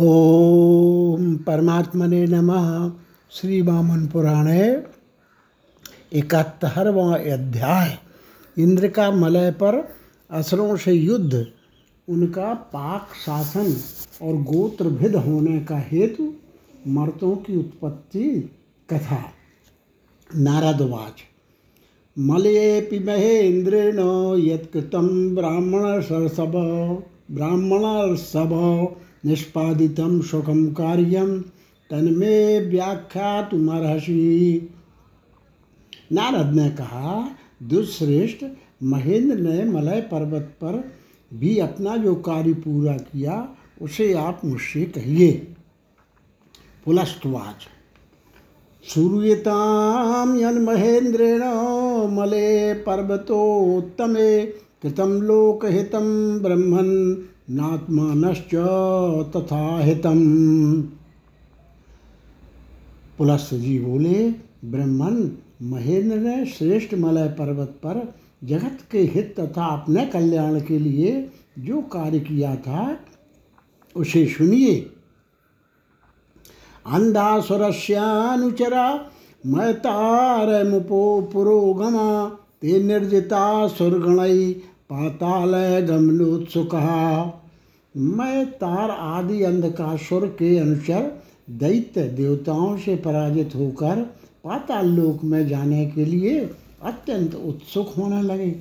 ओम परमात्मने नमः। श्री वामन पुराणे इकहत्तरवा अध्याय। इंद्र का मलय पर असुरों से युद्ध, उनका पाक शासन और गोत्र भिद होने का हेतु मर्तों की उत्पत्ति कथा। नारदवाच मलये महेन्द्रेण यत्कृतं ब्राह्मण सब निष्पादितं सुखम कार्यम तन्मे व्याख्यातुमर्हसि। नारद ने कहा, दुष्श्रेष्ठ महेंद्र ने मलय पर्वत पर भी अपना जो कार्य पूरा किया, उसे आप मुझसे कहिए। पुलस्तवाच। सूर्यताम यन महेंद्रेण मले पर्वतोत्तमे कृतं लोकहितं ब्रह्मन् नात्मानश्च तथा हितम। पुलस्त जी बोले ब्रह्मन महेंद्र ने श्रेष्ठ मलय पर्वत पर जगत के हित तथा अपने कल्याण के लिए जो कार्य किया था, उसे सुनिए। अंधासुरस्यानुचरा मैतार मुपो पुरोगमा ते निर्जिता सुरगणई पातालय गमलोत्सुक मैं तार आदि अंधकासुर के अनुचर दैत्य देवताओं से पराजित होकर पाताल लोक में जाने के लिए अत्यंत उत्सुक होने लगे।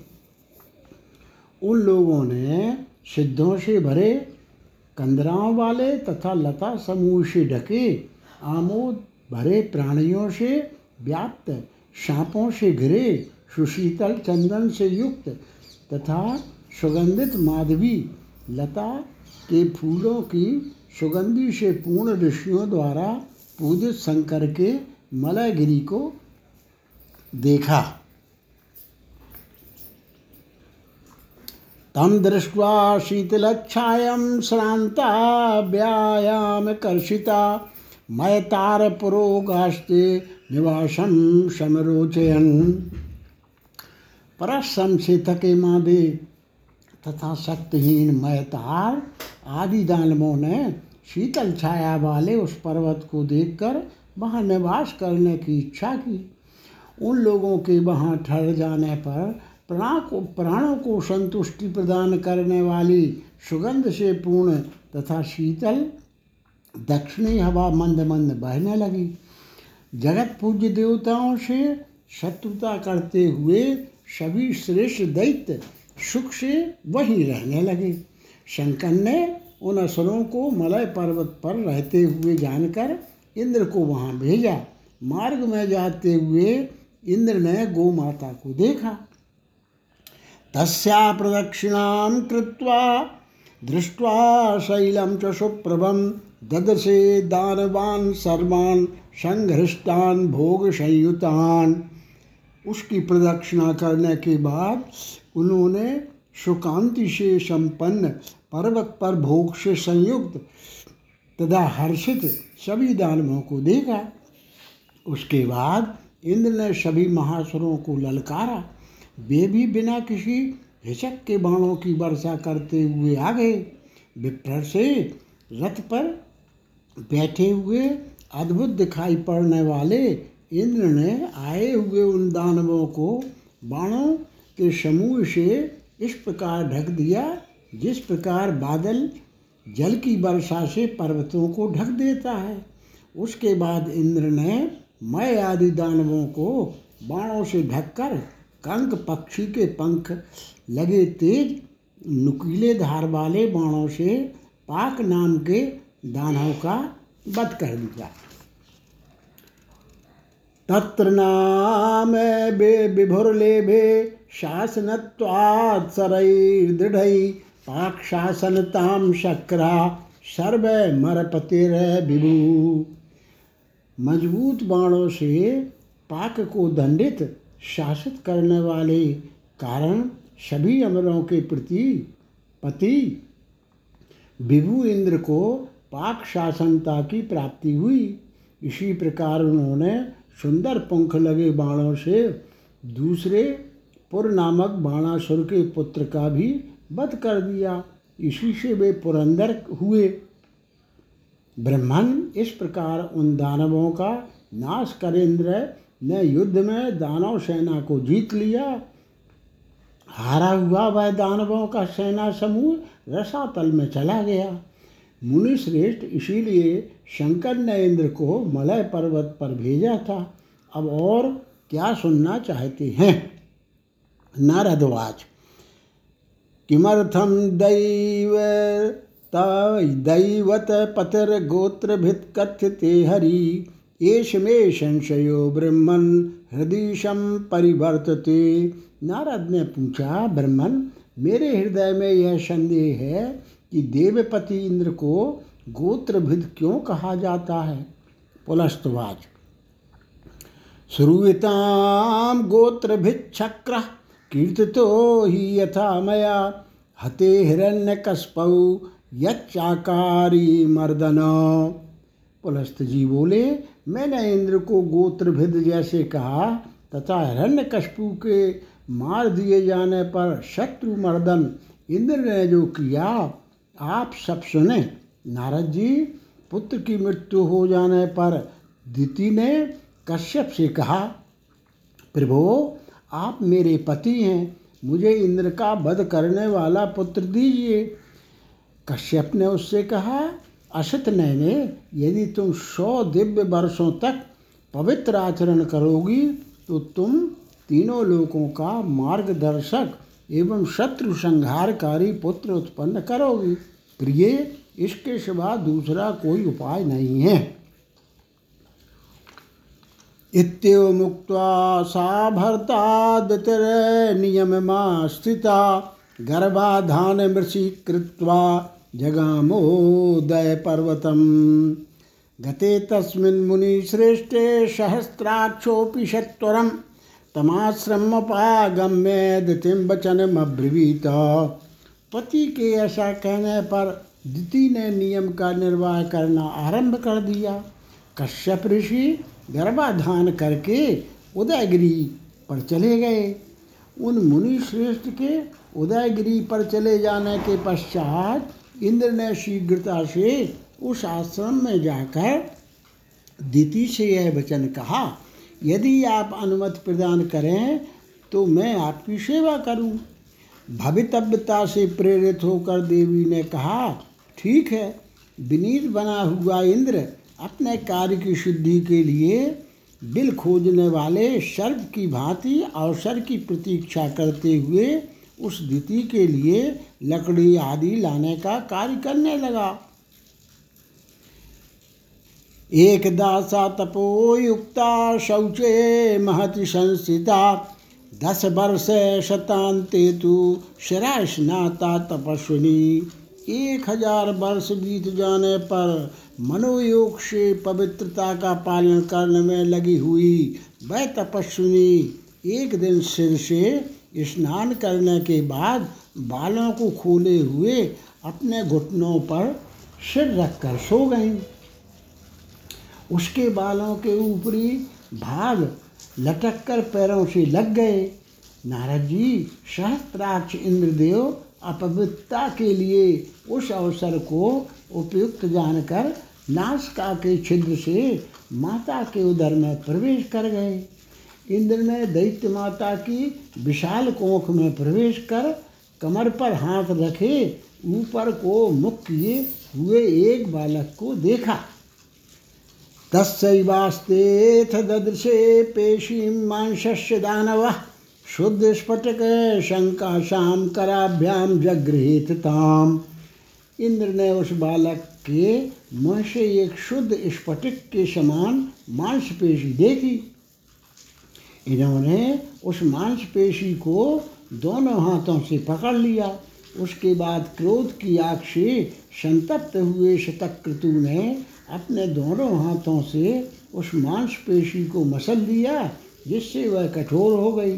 उन लोगों ने सिद्धों से भरे कंदराओं वाले तथा लता समूह से ढके आमोद भरे प्राणियों से व्याप्त सांपों से घिरे सुशीतल चंदन से युक्त तथा सुगंधित माधवी लता के फूलों की सुगंधि से पूर्ण ऋषियों द्वारा पूजित शंकर के मलयगिरी को देखा। तम दृष्ट्वा शीतलच्छायं श्रांता व्यायाम कर्षिता मैतार पुरोगास्ते निवासम समरोचयन परसम से थके मादे तथा शक्तिहीन मैतार आदि दानवों ने शीतल छाया वाले उस पर्वत को देखकर वहाँ निवास करने की इच्छा की। उन लोगों के वहाँ ठहर जाने पर प्राण को प्राणों को संतुष्टि प्रदान करने वाली सुगंध से पूर्ण तथा शीतल दक्षिणी हवा मंद मंद बहने लगी। जगत पूज्य देवताओं से शत्रुता करते हुए सभी श्रेष्ठ दैत्य सुख से वहीं रहने लगे। शंकर ने उन असुरों को मलय पर्वत पर रहते हुए जानकर इंद्र को वहाँ भेजा। मार्ग में जाते हुए इंद्र ने गौ माता को देखा। तस्या प्रदक्षिणां कृत्वा दृष्ट्वा शैलम च सुप्रभं ददसे दानवान सर्वान् संघृष्टान भोग संयुतान उसकी प्रदक्षिणा करने के बाद उन्होंने सुकांति से संपन्न पर्वत पर भोग से संयुक्त तथा हर्षित सभी दानवों को देखा। उसके बाद इंद्र ने सभी महासुरों को ललकारा। वे भी बिना किसी हिचक के बाणों की वर्षा करते हुए आ गए। विप्र से रथ पर बैठे हुए अद्भुत दिखाई पड़ने वाले इंद्र ने आए हुए उन दानवों को बाणों के समूह से इस प्रकार ढक दिया, जिस प्रकार बादल जल की वर्षा से पर्वतों को ढक देता है। उसके बाद इंद्र ने मय आदि दानवों को बाणों से ढककर कंक पक्षी के पंख लगे तेज नुकीले धार वाले बाणों से पाक नाम के दानव का वध कर दिया। तत्र नाम बे विभुर्लेभे शासनत्वात् सरैर्दृढ़ै पाक शासनताम शक्रा सर्व मरपतिर विभु मज़बूत बाणों से पाक को दंडित शासित करने वाले कारण सभी अमरों के प्रति पति विभु इंद्र को पाक शासनता की प्राप्ति हुई। इसी प्रकार उन्होंने सुंदर पंख लगे बाणों से, दूसरे पुर नामक बाणासुर के पुत्र का भी वध कर दिया। इसी से वे पुरंदर हुए। ब्रह्मन इस प्रकार उन दानवों का नाश कर इंद्र ने युद्ध में दानव सेना को जीत लिया। हारा हुआ वह दानवों का सेना समूह रसातल में चला गया। मुनि श्रेष्ठ इसीलिए शंकर ने इंद्र को मलय पर्वत पर भेजा था। अब और क्या सुनना चाहते हैं? नारदवाच किमर्थम दैव दैवत पतिर्गोत्रभित कथ्यते हरि, एष मे संशयो ब्रह्मन हृदय परिवर्तते। नारद ने पूछा, ब्रह्मन, मेरे हृदय में यह संदेह है कि देवपति इंद्र को गोत्रभिद क्यों कहा जाता है? पुलस्तवाज श्रूयताम गोत्रभिच्छक्र कीर्तितो ही यथा मया। हते हिरण्य कस्पौ यच्चाकारी मर्दन। पुलस्त जी बोले, मैंने इंद्र को गोत्रभिद जैसे कहा, तथा हिरण्य कशपु के मार दिए जाने पर शत्रु मर्दन इंद्र ने जो किया आप सब सुने, नारद जी, पुत्र की मृत्यु हो जाने पर दिति ने कश्यप से कहा, प्रभो, आप मेरे पति हैं, मुझे इंद्र का वध करने वाला पुत्र दीजिए। कश्यप ने उससे कहा असित नैने यदि तुम सौ दिव्य वर्षों तक पवित्र आचरण करोगी तो तुम तीनों लोगों का मार्गदर्शक एवं शत्रु संहारकारी पुत्र उत्पन्न करोगी। प्रिय, इसके सिवा दूसरा कोई उपाय नहीं है। इत्येव मुक्त्वा सा भर्ता नियम स्थिता। गर्भाधान मृषि कृत्वा जगामोदय पर्वतम गते तस्मिन् मुनिश्रेष्ठे सहस्राक्षोऽपि सत्वरम् तमाश्रमपागम्य दितिम वचनमब्रवीत पति के ऐसा कहने पर दिति ने नियम का निर्वाह करना आरंभ कर दिया। कश्यप ऋषि गर्भाधान करके उदयगिरी पर चले गए। उन मुनि श्रेष्ठ के उदयगिरी पर चले जाने के पश्चात इंद्र ने शीघ्रता से उस आश्रम में जाकर दिति से यह वचन कहा यदि आप अनुमति प्रदान करें तो मैं आपकी सेवा करूँ। भवितव्यता से प्रेरित होकर देवी ने कहा, ठीक है, विनीत बना हुआ इंद्र अपने कार्य की शुद्धि के लिए बिल खोजने वाले सर्प की भांति अवसर की प्रतीक्षा करते हुए उस दिति के लिए लकड़ी आदि लाने का कार्य करने लगा एकदा सा तपोयुक्ता शौचे महति संस्थिता दस वर्ष शतांते तो शरा स्नाता तपस्विनी। एक हज़ार वर्ष बीत जाने पर मनोयोग से पवित्रता का पालन करने में लगी हुई वह तपस्विनी एक दिन सिर से स्नान करने के बाद बालों को खोले हुए अपने घुटनों पर सिर रखकर सो गईं। उसके बालों के ऊपरी भाग लटक कर पैरों से लग गए। नारद जी, सहस्त्राक्ष इंद्रदेव अपवित्रता के लिए उस अवसर को उपयुक्त जानकर नासका के छिद्र से माता के उदर में प्रवेश कर गए। इंद्र ने दैत्य माता की विशाल कोख में प्रवेश कर कमर पर हाथ रखे ऊपर को मुख किए हुए एक बालक को देखा। तस्वास्तेथ ददृशे पेशीं मांसस्य दानवः शाम कराभ्याम जगृहित ताम इंद्र ने उस बालक के मुँह से एक शुद्ध स्फटिक के समान मांसपेशी देखी। इन्होंने उस मांसपेशी को दोनों हाथों से पकड़ लिया। उसके बाद क्रोध की आग से संतप्त हुए शतक्रतु ने अपने दोनों हाथों से उस मांसपेशी को मसल दिया जिससे वह कठोर हो गई।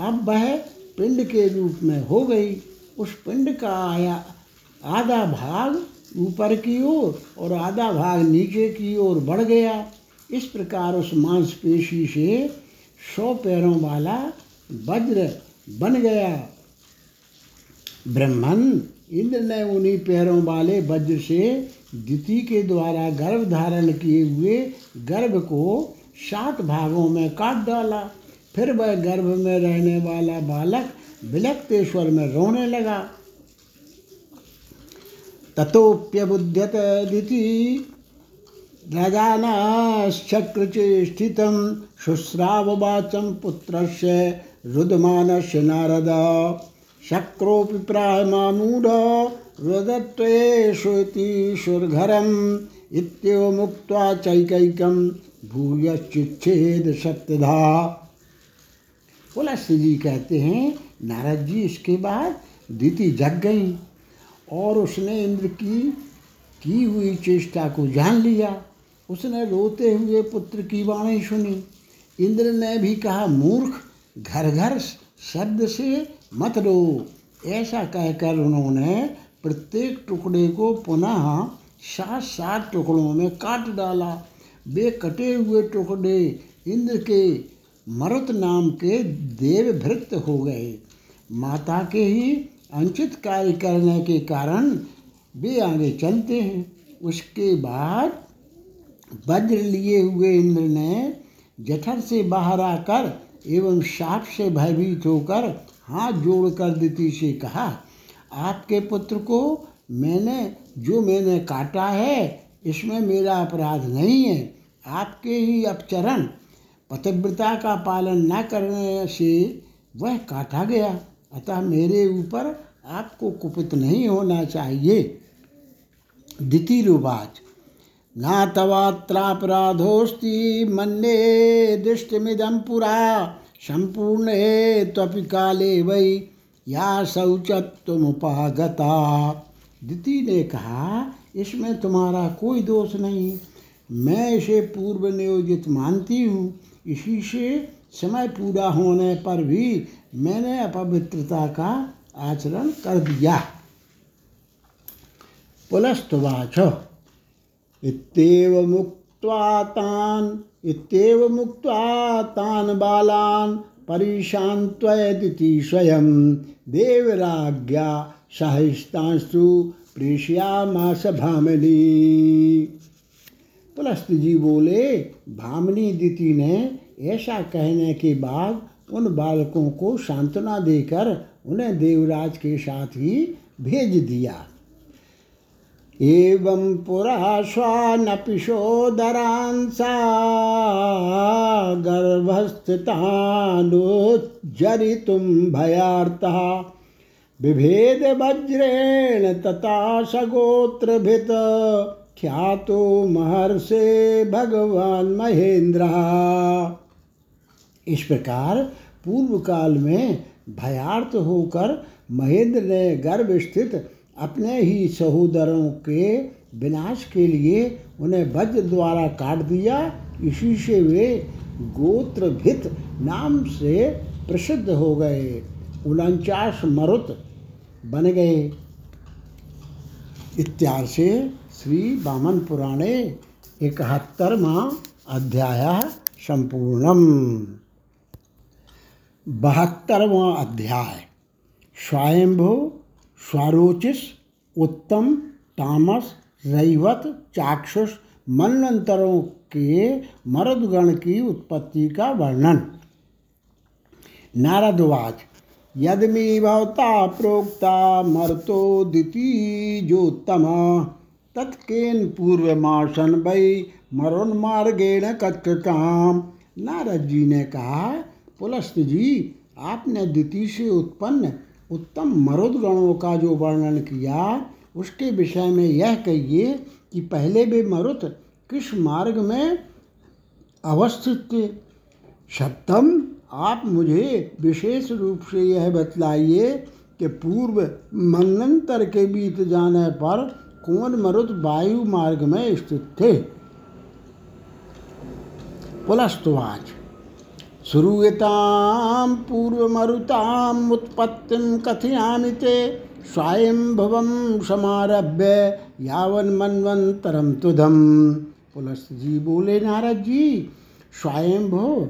अब वह पिंड के रूप में हो गई। उस पिंड का आया, आधा भाग ऊपर की ओर और आधा भाग नीचे की ओर बढ़ गया। इस प्रकार उस मांसपेशी से सौ पैरों वाला वज्र बन गया। ब्रह्मन, इंद्र ने उन्हीं पैरों वाले वज्र से दिति के द्वारा गर्भ धारण किए हुए गर्भ को सात भागों में काट डाला। फिर वह गर्भ में रहने वाला बालक विलकते स्वर में रोने लगा। ततोप्यबुध्यत दिति, राजानश्चक्रचेष्टितं शुश्राववाचं पुत्रस्य रुदमानस्य नारद। शक्रोऽपि प्रायमामूढ रुदत्वेष्वेतीश्वरघरम् इत्येवमुक्त्वा चैकैकं भूयश्चिच्छेद सत्यधा। पुलस्त जी कहते हैं, नारद जी, इसके बाद दीति जग गई और उसने इंद्र की की हुई चेष्टा को जान लिया। उसने रोते हुए पुत्र की वाणी सुनी। इंद्र ने भी कहा, मूर्ख घर घर शब्द से मत रो। ऐसा कहकर उन्होंने प्रत्येक टुकड़े को पुनः सात सात टुकड़ों में काट डाला। वे कटे हुए टुकड़े इंद्र के मरुत नाम के देवभृत हो गए। माता के ही अंचित कार्य करने के कारण वे आगे चलते हैं। उसके बाद वज्र लिए हुए इंद्र ने जठर से बाहर आकर एवं साप से भयभीत होकर हाथ जोड़कर दिति से कहा आपके पुत्र को मैंने, जो मैंने काटा है, इसमें मेरा अपराध नहीं है। आपके ही अपचरण, पतिव्रता का पालन न करने से वह काटा गया। अतः मेरे ऊपर आपको कुपित नहीं होना चाहिए। दितिरुवाच न तवात्रापराधोऽस्ति मन्ये दृष्टिमिदं पुरा सम्पूर्णे त्वपि काले वै या शौचत्वमुपागता दिति ने कहा, इसमें तुम्हारा कोई दोष नहीं। मैं इसे पूर्व नियोजित मानती हूँ। इसी से समय पूरा होने पर भी मैंने अपवित्रता का आचरण कर दिया। पुलस्तवाच इत्येव मुक्त्वा तान्, इत्येव मुक्त्वा तान् बालान् परिशान्त्वयदिति स्वयं देवराज्ञा सहिष्टांस्तु प्रेषयामास भामिनी। पुलस्त जी बोले, भामिनी दिति ने ऐसा कहने के बाद उन बालकों को सांत्वना देकर उन्हें देवराज के साथ ही भेज दिया। एवं पुरा स्वानपिशोदरांसा गर्भस्थितानुज्जरितुं भयार्तः। बिभेद वज्रेण तथा सगोत्रभित ख्यातो महर्षे भगवान महेंद्र इस प्रकार पूर्व काल में भयार्थ होकर महेंद्र ने गर्भ स्थित अपने ही सहोदरों के विनाश के लिए उन्हें वज्र द्वारा काट दिया। इसी से वे गोत्रभित नाम से प्रसिद्ध हो गए। उनचास मरुत बन गए। इत्यार से श्री वामन पुराणे इकहत्तरवा अध्याय संपूर्णम। बहत्तरवा अध्याय। स्वयंभू स्वारोचिस, उत्तम, तामस, रैवत, चाक्षुष मनवंतरों के मरुदगण की उत्पत्ति का वर्णन। नारदवाच यदमि भवता प्रोक्ता मर्तो दितीजोत्तम तत्केन पूर्वमासन वै मरोन्मार्गेण कथ्यताम नारद जी ने कहा, पुलस्त जी, आपने द्वितीय से उत्पन्न उत्तम मरुदगणों का जो वर्णन किया, उसके विषय में यह कहिए कि पहले वे मरुत किस मार्ग में अवस्थित थे? सप्तम आप मुझे विशेष रूप से यह बतलाइए कि पूर्व मनंतर के बीत जाने पर कौन मरुत वायु मार्ग में स्थित थे? पुलस्तवाच। श्रूयतां पूर्वमरुताम् उत्पत्तिं कथयामि ते। स्वयंभवं समारभ्य यावन्मन्वन्तरं तुधम पुलस्त जी बोले नारद जी स्वयंभव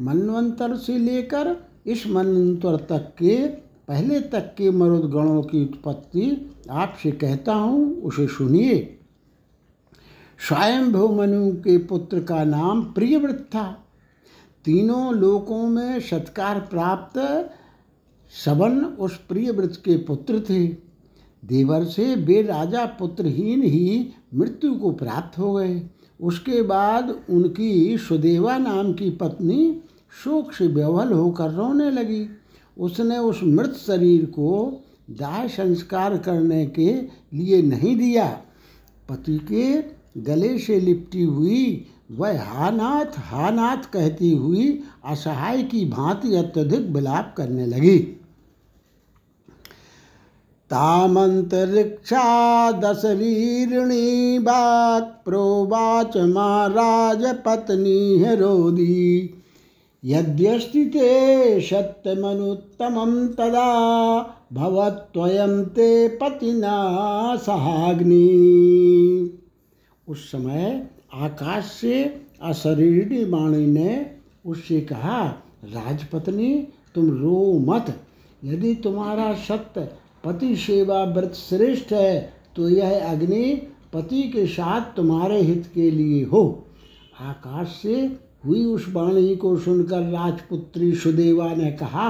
मनवंतर से लेकर इस मनवंतर तक के, पहले तक के मरुद गणों की उत्पत्ति आपसे कहता हूँ, उसे सुनिए। स्वयं मनु के पुत्र का नाम प्रियव्रत था। तीनों लोकों में सत्कार प्राप्त सबन उस प्रिय व्रत के पुत्र थे। देवर से वे राजा पुत्रहीन ही मृत्यु को प्राप्त हो गए। उसके बाद उनकी सुदेवा नाम की पत्नी शोक से व्यवहल होकर रोने लगी। उसने उस मृत शरीर को दाह संस्कार करने के लिए नहीं दिया। पति के गले से लिपटी हुई वह हानाथ हानाथ कहती हुई असहाय की भांति अत्यधिक विलाप करने लगी। तामंतरिक्षा दशरीरिणी बात प्रोवाच महाराज पत्नी हरोदी यद्यस्ति ते सत्यमनुत्तमं तदा भवत्वयं ते पतिना सहाग्नि। उस समय आकाश से अशरीरी वाणी ने उससे कहा, राजपत्नी, तुम रो मत। यदि तुम्हारा सत्य पति सेवा व्रत श्रेष्ठ है तो यह अग्नि पति के साथ तुम्हारे हित के लिए हो। आकाश से हुई उस वाणी को सुनकर राजपुत्री सुदेवा ने कहा,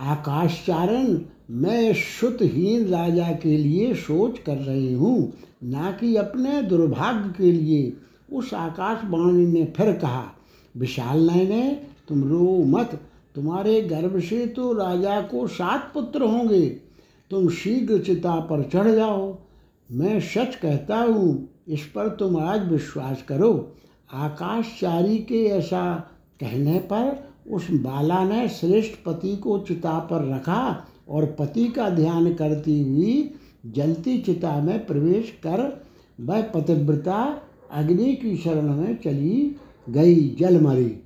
आकाशचारण, मैं शुतहीन राजा के लिए सोच कर रही हूँ। ना कि अपने दुर्भाग्य के लिए उस आकाशवाणी ने फिर कहा, विशाल नयने, तुम रो मत। तुम्हारे गर्भ से तो राजा को सात पुत्र होंगे। तुम शीघ्र चिता पर चढ़ जाओ। मैं सच कहता हूँ, इस पर तुम आज विश्वास करो। आकाशचारी के ऐसा कहने पर उस बाला ने श्रेष्ठ पति को चिता पर रखा और पति का ध्यान करती हुई जलती चिता में प्रवेश कर वह पतिव्रता अग्नि की शरण में चली गई, जल मरी।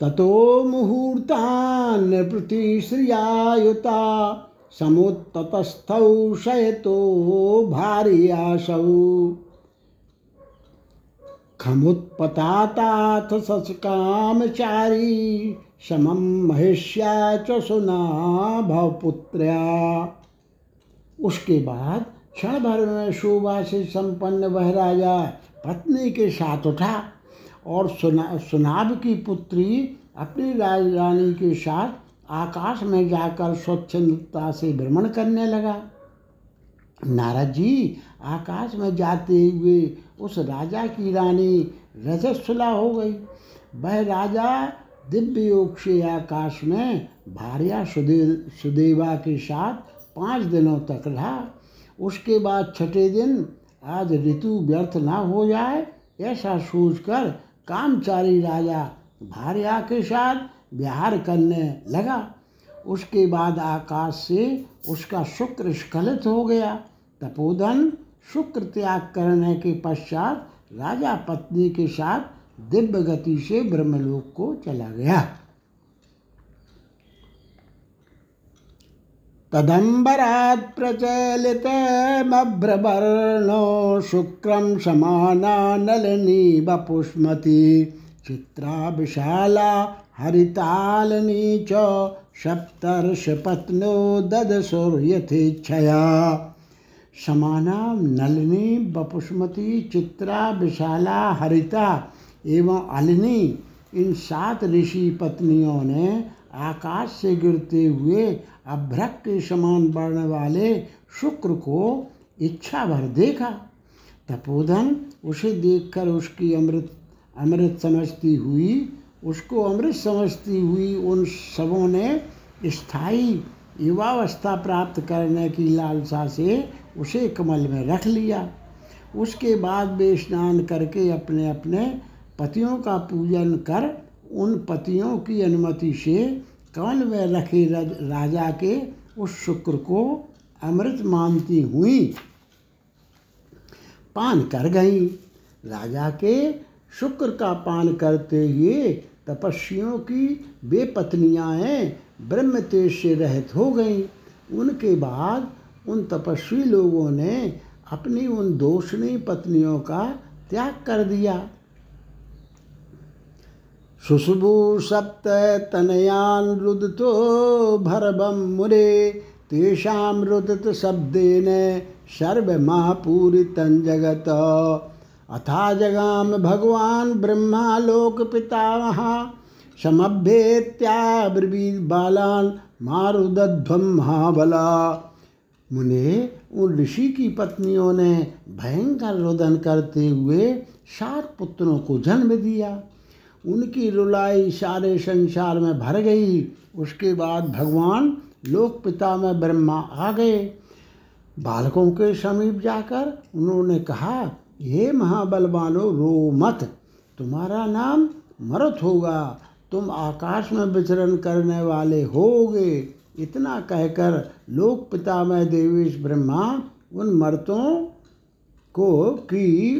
ततो मुहूर्तान् श्रियायुता, समुत्ततस्थौ शयतो भार्यासौ खमुत्पताताथ सचकामचारी समम महिष्या च सुना उसके बाद क्षण भर में शोभा से संपन्न वह राजा पत्नी के साथ उठा और सुना सुनाब की पुत्री अपनी राजरानी के साथ आकाश में जाकर स्वच्छंदता से भ्रमण करने लगा। नारद जी, आकाश में जाते हुए उस राजा की रानी रजस्वला हो गई। वह राजा दिव्य आकाश में भार्या सुदे सुदेवा के साथ पाँच दिनों तक रहा। उसके बाद छठे दिन आज ऋतु व्यर्थ ना हो जाए, ऐसा सोचकर कामचारी राजा भार्या के साथ विहार करने लगा। उसके बाद आकाश से उसका शुक्र स्खलित हो गया। तपोधन शुक्र त्याग करने के पश्चात राजा पत्नी के साथ दिव्य गति से ब्रह्मलोक को चला गया। तदम्बरात् प्रचलितमभ्रवर्णो शुक्रं समाना नलिनी वपुष्मती चित्रा विशाला हरितालनी च सप्तर्षपत्नो ददसुर्यथेच्छया समाना नलिनी बपुष्मती चित्रा विशाला हरिता एवं अलिनी, इन सात ऋषि पत्नियों ने आकाश से गिरते हुए अभ्रक के समान बढ़ने वाले शुक्र को इच्छा भर देखा। तपोधन उसे देखकर उसकी अमृत अमृत समझती हुई, उसको अमृत समझती हुई उन सबों ने स्थायी युवावस्था प्राप्त करने की लालसा से उसे कमल में रख लिया। उसके बाद वे स्नान करके अपने अपने पतियों का पूजन कर उन पतियों की अनुमति से कमल में रखे राजा के उस शुक्र को अमृत मानती हुई? पान कर गई। राजा के शुक्र का पान करते हुए तपस्वियों की वे पत्नियाँ ब्रह्म तेज से रहित हो गईं। उनके बाद उन तपस्वी लोगों ने अपनी उन दोषणी पत्नियों का त्याग कर दिया। शुशुभु सप्त तनयान रुदतो भरबम मुरे तेषाम रुदत शब्देन सर्वमापूरितं जगत। अथा जगाम भगवान ब्रह्मा लोक पितामह समभ्येत्याब्रवीद बालान मारुदध्वम महाबला। मुने, उन ऋषि की पत्नियों ने भयंकर रुदन करते हुए सात पुत्रों को जन्म दिया। उनकी रुलाई सारे संसार में भर गई। उसके बाद भगवान लोक पिता में ब्रह्मा आ गए। बालकों के समीप जाकर उन्होंने कहा, हे महाबलवानो रो मत। तुम्हारा नाम मरत होगा। तुम आकाश में विचरण करने वाले होगे। इतना कहकर लोक पिता में देवेश ब्रह्मा उन मर्तों को की,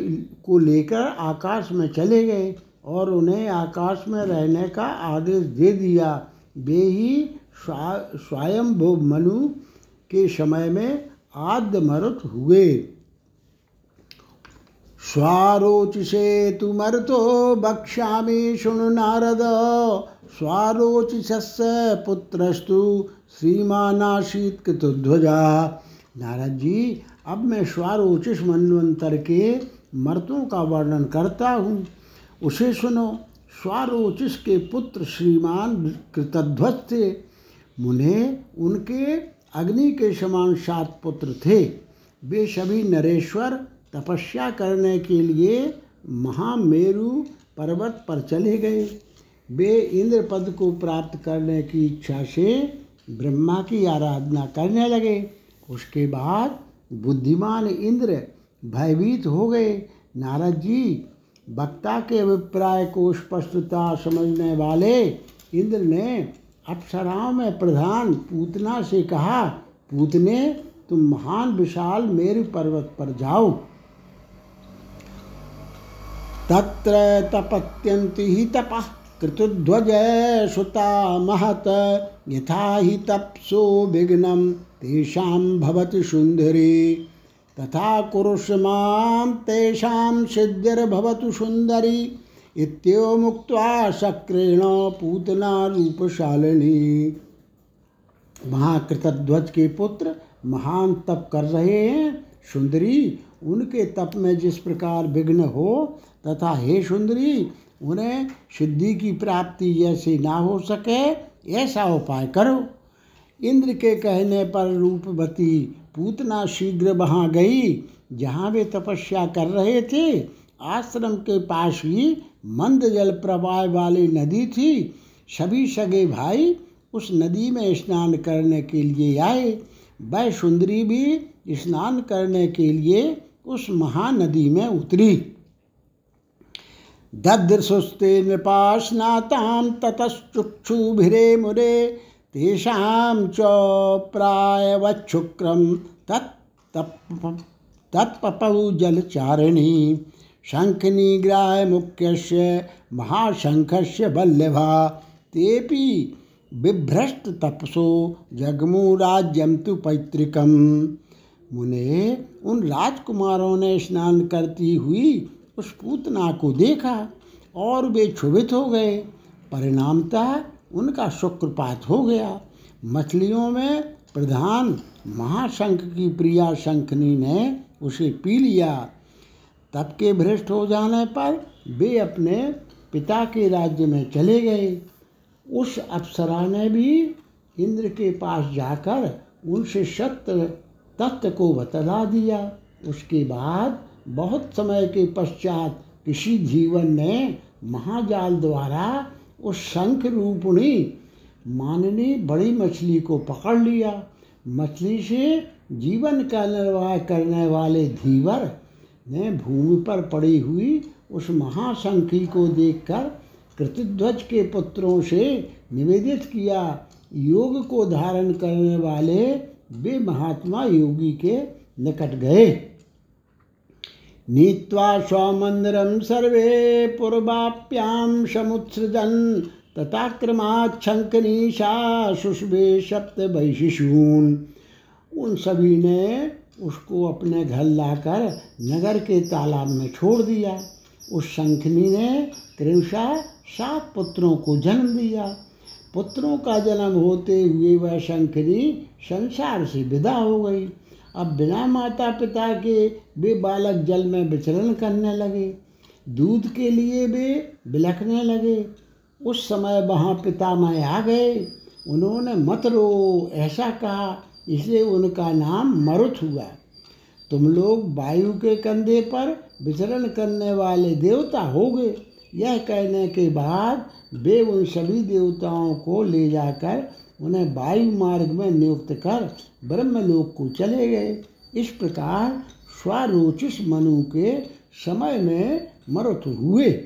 को लेकर आकाश में चले गए। और उन्हें आकाश में रहने का आदेश दे दिया। वे ही स्वयं मनु के समय में आद्य मरुत हुए। स्वारोचिषे तु मरुतो वक्ष्यामि शृणु नारद। स्वारोचिषस्य पुत्रस्तु श्रीमानाशीत कृतध्वजा नारद जी, अब मैं स्वारोचिष मनवंतर के मर्तों का वर्णन करता हूँ। उसे सुनो स्वारोचिष के पुत्र श्रीमान कृतध्वज थे, मुने उनके अग्नि के समान सात पुत्र थे। वे सभी नरेश्वर तपस्या करने के लिए महामेरु पर्वत पर चले गए। वे इंद्र पद को प्राप्त करने की इच्छा से ब्रह्मा की आराधना करने लगे। उसके बाद बुद्धिमान इंद्र भयभीत हो गए। नारद जी वक्ता के अभिप्राय को स्पष्टता समझने वाले इंद्र ने अप्सराओं में प्रधान पूतना से कहा, पूतने, तुम महान विशाल मेरु पर्वत पर जाओ। तत्र तपत्यंति ही तपः। कृतुध्वज सुता महत। यथा ही तपसो विघ्नं। तेषां भवति सुंदरी तथा कुरुष्मां तेषां सिद्धिर्भवतु सुंदरी इत्यो मुक्त्वा शक्रेण पूतना रूपशालिनी। महाकृतध्वज के पुत्र महान तप कर रहे हैं। सुंदरी, उनके तप में जिस प्रकार विघ्न हो तथा हे सुंदरी, उन्हें सिद्धि की प्राप्ति जैसे ना हो सके, ऐसा उपाय करो। इंद्र के कहने पर रूपवती पूतना शीघ्र वहाँ गई, जहाँ वे तपस्या कर रहे थे। आश्रम के पास ही मंद जल प्रवाह वाली नदी थी। सभी सगे भाई उस नदी में स्नान करने के लिए आए। वह सुंदरी भी स्नान करने के लिए उस महानदी में उतरी। दद्रसुस्ते नृपास्नातां ततश्चुक्षुभिरे मुरे तेषां च प्रायवच्छुक्रं तत् तत्पपौ जलचारिणी शङ्खनिग्राय मुख्यस्य महाशङ्खस्य वल्लभा तेपि बिभ्रष्टतपसो जगमु राज्यम तु पैतृकम। मुने उन राजकुमारों ने स्नान करती हुई उस पूतना को देखा और वे क्षुभित हो गए। परिणामतः उनका शुक्रपात हो गया। मछलियों में प्रधान महाशंख की प्रिया शंखनी ने उसे पी लिया। तब के भ्रष्ट हो जाने पर वे अपने पिता के राज्य में चले गए। उस अप्सरा ने भी इंद्र के पास जाकर उनसे शत्र तत्व को बतला दिया। उसके बाद बहुत समय के पश्चात किसी जीवन ने महाजाल द्वारा उस शंख रूपणी माननी बड़ी मछली को पकड़ लिया। मछली से जीवन का निर्वाह करने वाले धीवर ने भूमि पर पड़ी हुई उस महाशंखी को देखकर कृतिध्वज के पुत्रों से निवेदित किया, योग को धारण करने वाले वे महात्मा योगी के निकट गए। नीत्वा स्वमंदिरम सर्वे पूर्वाप्याम समुत्सृजन तथाक्रमाच्छंकनीशा सुष्भे सप्त वैशिषून उन सभी ने उसको अपने घर लाकर नगर के तालाब में छोड़ दिया। उस शंखनी ने क्रमशः सात पुत्रों को जन्म दिया। पुत्रों का जन्म होते हुए वह शंखनी संसार से विदा हो गई। अब बिना माता पिता के वे बालक जल में विचरण करने लगे, दूध के लिए वे बिलखने लगे। उस समय वहाँ पितामह आ गए। उन्होंने, मत रो, ऐसा कहा। इसलिए उनका नाम मरुत हुआ। तुम लोग वायु के कंधे पर विचरण करने वाले देवता हो गए। यह कहने के बाद वे उन सभी देवताओं को ले जाकर उन्हें वायु मार्ग में नियुक्त कर ब्रह्मलोक को चले गए। इस प्रकार स्वरोचिस मनु के समय में मरुत हुए।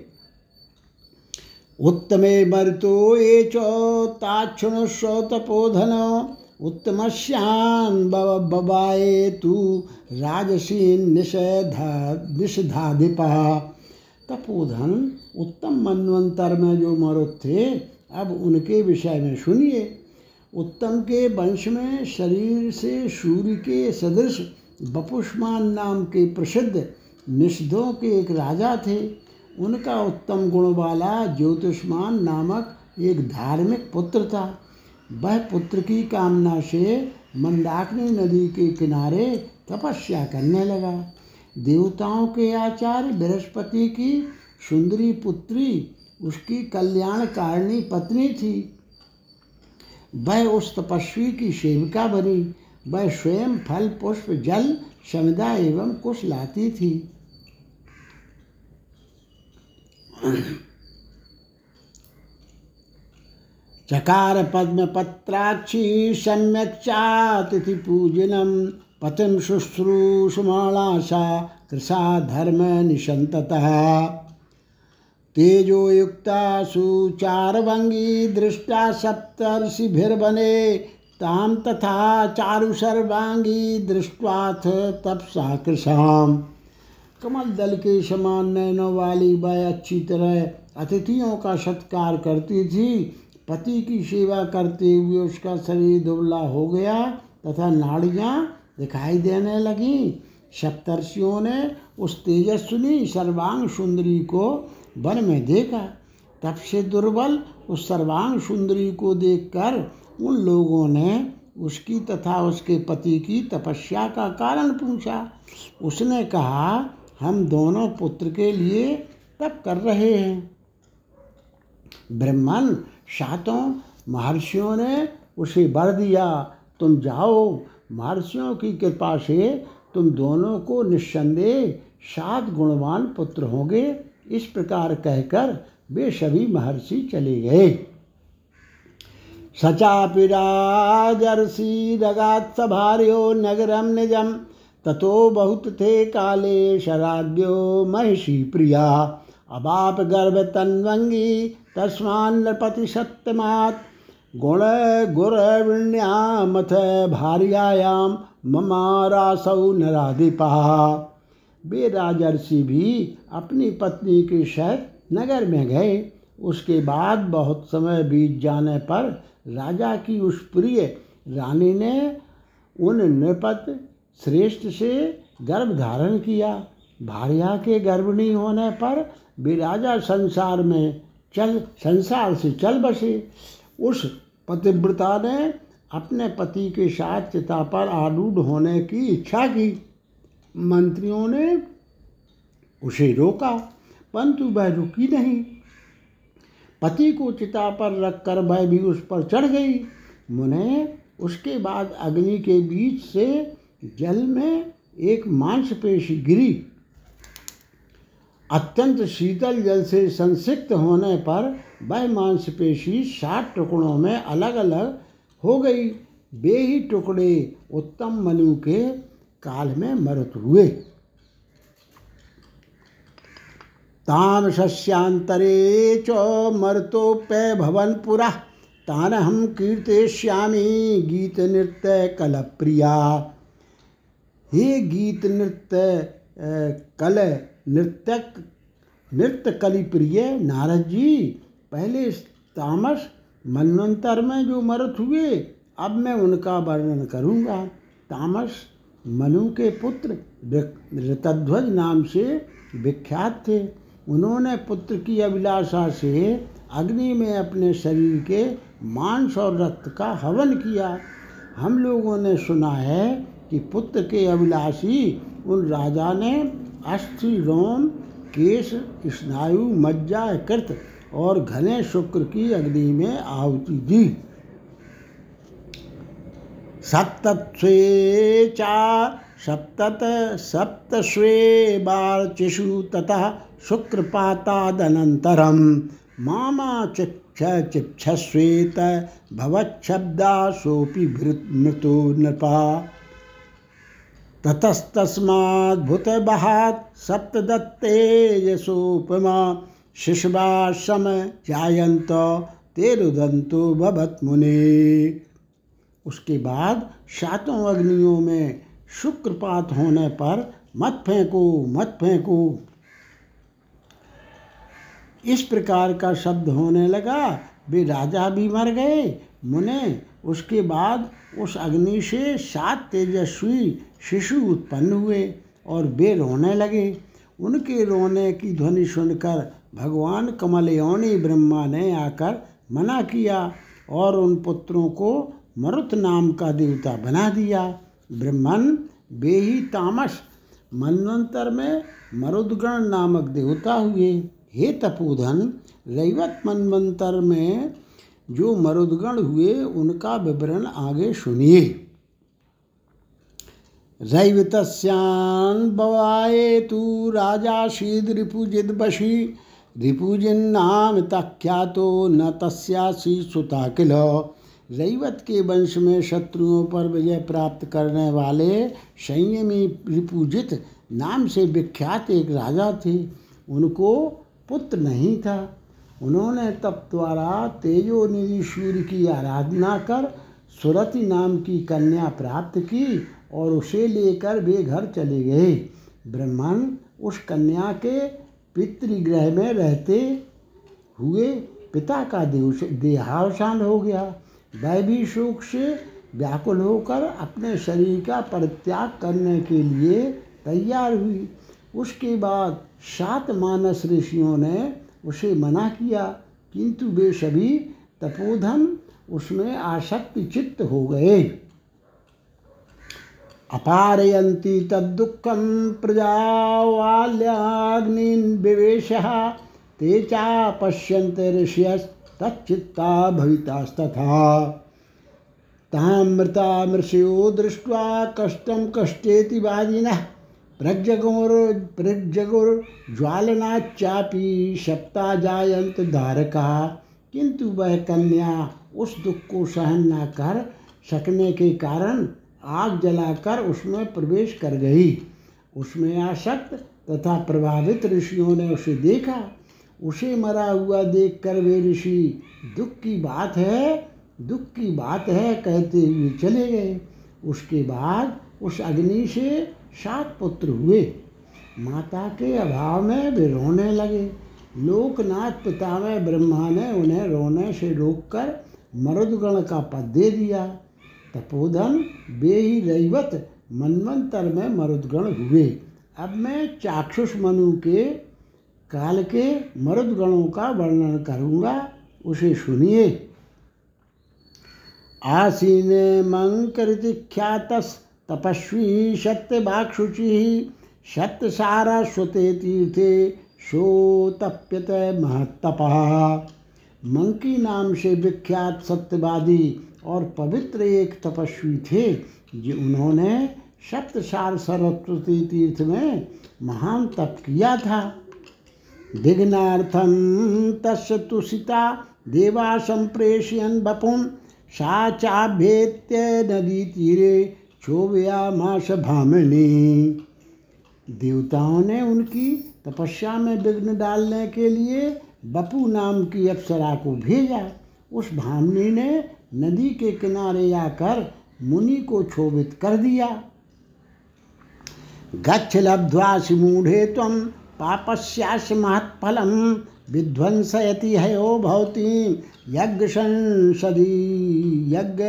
उत्तमे मरुतो ये चोताक्षुणुष्व तपोधन उत्तमश्यान बबाए तू राजसीन निषेधा निषधाधिपा। तपोधन उत्तम मनवंतर में जो मरुत थे, अब उनके विषय में सुनिए। उत्तम के वंश में शरीर से सूर्य के सदृश बपुष्मान नाम के प्रसिद्ध निषधों के एक राजा थे। उनका उत्तम गुण वाला ज्योतिष्मान नामक एक धार्मिक पुत्र था। वह पुत्र की कामना से मंदाकिनी नदी के किनारे तपस्या करने लगा। देवताओं के आचार्य बृहस्पति की सुंदरी पुत्री, उसकी कल्याणकारिणी पत्नी थी। वह उस तपस्वी की सेविका बनी। वह स्वयं फल, पुष्प, जल समिधा एवं कुश लाती थी। चकार पद्मपत्राक्षी सम्यक चातिथि पूजनम पतिम शुश्रूषमाणाशा कृषा धर्म निशंततः। तेजोयुक्ता सुचारभंगी दृष्टा सप्तर्षिभिर्वने ताम तथा चारु सर्वांगी दृष्टवाथ तपसा कृषाम कमल दल के समान नैनों वाली वह अच्छी तरह अतिथियों का सत्कार करती थी। पति की सेवा करते हुए उसका शरीर दुबला हो गया तथा नाड़ियाँ दिखाई देने लगी। सप्तर्षियों ने उस तेजस्विनी, सर्वांग सुंदरी को वन में देखा, तब से दुर्बल उस सर्वांग सुंदरी को देखकर उन लोगों ने उसकी तथा उसके पति की तपस्या का कारण पूछा। उसने कहा, हम दोनों पुत्र के लिए तप कर रहे हैं। ब्रह्मन सातों महर्षियों ने उसे वर दिया, तुम जाओ, महर्षियों की कृपा से तुम दोनों को निस्संदेह सात गुणवान पुत्र होंगे। इस प्रकार कहकर वे सभी महर्षि चले गए। सचापि राजर्षि रगात सभार्यो नगरम निजम ततो बहुत थे काले शराद्यो महिषी प्रिया। अबाप गर्भ तन्वंगी तस्मान नृपति सत्यमात। गुण गुर विण्यामथ भार्यायाम ममारासौ नराधिपा। वे राजर्षि भी अपनी पत्नी के शहर नगर में गए। उसके बाद बहुत समय बीत जाने पर राजा की उस प्रिय रानी ने उन नृपत श्रेष्ठ से गर्भ धारण किया। भार्या के गर्भणी होने पर भी राजा संसार में चल, संसार से चल बसे। उस पतिव्रता ने अपने पति के साथ चिता पर आरूढ़ होने की इच्छा की। मंत्रियों ने उसे रोका, परंतु वह रुकी नहीं। पति को चिता पर रखकर वह भी उस पर चढ़ गई। मुने, उसके बाद अग्नि के बीच से जल में एक मांसपेशी गिरी। अत्यंत शीतल जल से संसिक्त होने पर वह मांसपेशी सात टुकड़ों में अलग अलग हो गई। वे ही टुकड़े उत्तम मनु के काल में मरुत हुए। ताम शस्यांतरे च मर्तोप्य भवन पुरा। तान हम कीर्तिश्यामी गीत नृत्य कल प्रिया हे गीत नृत्य कल नृत्यक नृत्य कली प्रिय नारद जी, पहले तामस मनवंतर में जो मरत हुए, अब मैं उनका वर्णन करूँगा। तामस मनु के पुत्र ऋतध्वज नाम से विख्यात थे। उन्होंने पुत्र की अभिलाषा से अग्नि में अपने शरीर के मांस और रक्त का हवन किया। हम लोगों ने सुना है कि पुत्र के अभिलाषी उन राजा ने अस्थि रोम, केश, स्नायु, मज्जा, कृत और घने शुक्र की अग्नि में आहुति दी। सप्तस्वे चा सप्तत सप्तस्वे बार्चिषु ततः शुक्रपातादनन्तरं मामा चिक्ष चिक्षस्वेत भवच्छब्दा सोऽपि मृतो नृपा ततस्तस्माद्भुतबहात् सप्तदत्ते यशोपमा शिशुवाश्रम जायंत तेरुदंतो भवत मुनि। उसके बाद सातों अग्नियों में शुक्रपात होने पर मत फेंको मत फेंको। इस प्रकार का शब्द होने लगा। वे राजा भी मर गए। मुने, उसके बाद उस अग्नि से सात तेजस्वी शिशु उत्पन्न हुए और वे रोने लगे। उनके रोने की ध्वनि सुनकर भगवान कमलयोनि ब्रह्मा ने आकर मना किया और उन पुत्रों को मरुत नाम का देवता बना दिया। ब्रह्मन वे ही तामस। मनवंतर में मरुदगण नामक देवता हुए। हे तपोधन रैवत मनवंतर में जो मरुदगण हुए, उनका विवरण आगे सुनिए। रैवतस्यान् बवाए तू राजा शीद रिपुजिद बशी। रिपुजिन्नाम तख्यातो न तस्यासी सुता किल रैवत के वंश में शत्रुओं पर विजय प्राप्त करने वाले संयमी रिपूजित नाम से विख्यात एक राजा थे। उनको पुत्र नहीं था। उन्होंने तप द्वारा तेजोनिधि सूर्य की आराधना कर सुरति नाम की कन्या प्राप्त की और उसे लेकर वे घर चले गए। ब्रह्मण उस कन्या के पितृगृह में रहते हुए पिता का देहावसान हो गया। वह भी शोक से व्याकुल होकर अपने शरीर का परित्याग करने के लिए तैयार हुई। उसके बाद सात मानस ऋषियों ने उसे मना किया, किंतु वे सभी तपोधन उसमें आसक्ति चित्त हो गए। अपारयन्ति तद्दुःखं प्रजावाल्याग्निन्विवेशः ते चापश्यन्ति ऋषयस्तच्चित्ता भवितास्तथा तामृता मृषयो दृष्ट्वा कष्टं कष्टेति वादिनः प्रज्जगुर, प्रज्जगुर्ज्वालनाच्चापि सप्ता जायंत धारका किंतु वह कन्या उस दुख को सहन न कर सकने के कारण आग जलाकर उसमें प्रवेश कर गई। उसमें आसक्त तथा प्रभावित ऋषियों ने उसे देखा। उसे मरा हुआ देख कर वे ऋषि, दुख की बात है, दुख की बात है कहते हुए चले गए। उसके बाद उस अग्नि से सात पुत्र हुए। माता के अभाव में वे रोने लगे। लोकनाथ पिता में ब्रह्मा ने उन्हें रोने से रोककर मरुदगण का पद दे दिया। तपोधन वे ही रैवत मनवंतर में मरुदगण हुए। अब मैं चाक्षुष मनु के काल के मरुदगणों का वर्णन करूँगा, उसे सुनिए। आसीन मंकृति तपस्वी सत्य बाक्षुचि सत्य सारस्वते तीर्थे तप्यत महत्तपा। मंकी नाम से विख्यात सत्यवादी और पवित्र एक तपस्वी थे, जो उन्होंने सप्तसार सरस्वती तीर्थ में महान तप किया था। विघ्नार्थम तस् तुषिता देवा संप्रेषयन बपुन सा तीरे छोव्या मास भामिनी। देवताओं ने उनकी तपस्या में विघ्न डालने के लिए बपू नाम की अप्सरा को भेजा। उस भामिनी ने नदी के किनारे आकर मुनि को क्षोभित कर दिया। गच्छ लब्ध्वासि मूढ़े तम पापस्यास महत्फलम विध्वंसयति हयो भवती। यज्ञ यज्ञ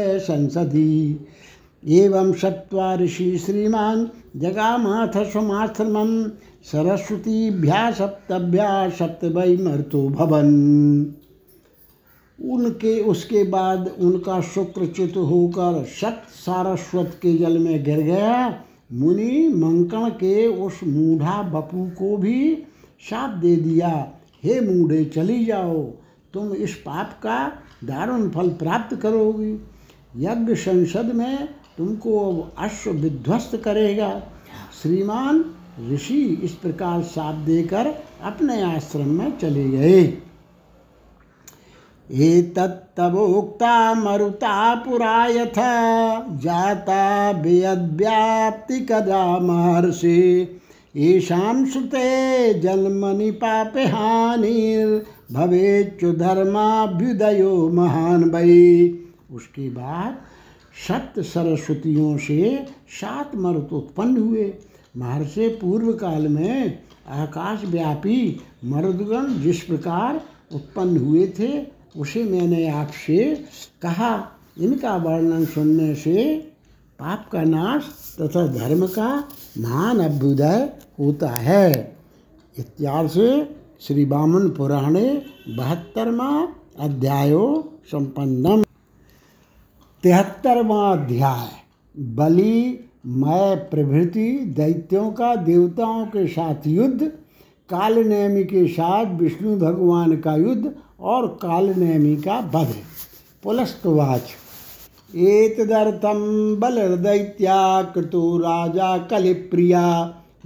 एवं सत्वा ऋषि श्रीमान जगामाथ स्वमाश्रमम सरस्वतीभ्या सप्तभ्या सप्तभय मर्तो भवन उनके, उसके बाद उनका शुक्रचित होकर सत सारस्वत के जल में गिर गया। मुनि मंकण के उस मूढ़ा बपू को भी शाप दे दिया। हे मूढ़े, चली जाओ। तुम इस पाप का दारुण फल प्राप्त करोगी। यज्ञ संसद में तुमको अश्व विध्वस्त करेगा। श्रीमान ऋषि इस प्रकार साप देकर अपने आश्रम में चले गए। एतत्तवोक्ता मरुता पुरा यथा जाता वियद्व्याप्ति कदा महर्षि। येषां सुते जन्मनि पापे हानिर्भवेच्चु धर्माभ्युदयो महान वै। उसके बाद सप्त सरस्वतियों से सात मरुत उत्पन्न हुए। महर्षि पूर्व काल में आकाश व्यापी मरुदगण जिस प्रकार उत्पन्न हुए थे उसे मैंने आपसे कहा, इनका वर्णन सुनने से पाप का नाश तथा धर्म का महान अभ्युदय होता है। इत्यादि से श्री वामन पुराणे बहत्तरवा अध्यायो संपन्नम। तिहत्तरवा अध्याय, बलि, मय प्रभृति, दैत्यों का, देवताओं के साथ युद्ध, कालनेमी के साथ विष्णु भगवान का युद्ध और कालनेमी का वध पुलस्तवाच। एतदर्थम बलदैत्या कृतो राजा कलिप्रिया।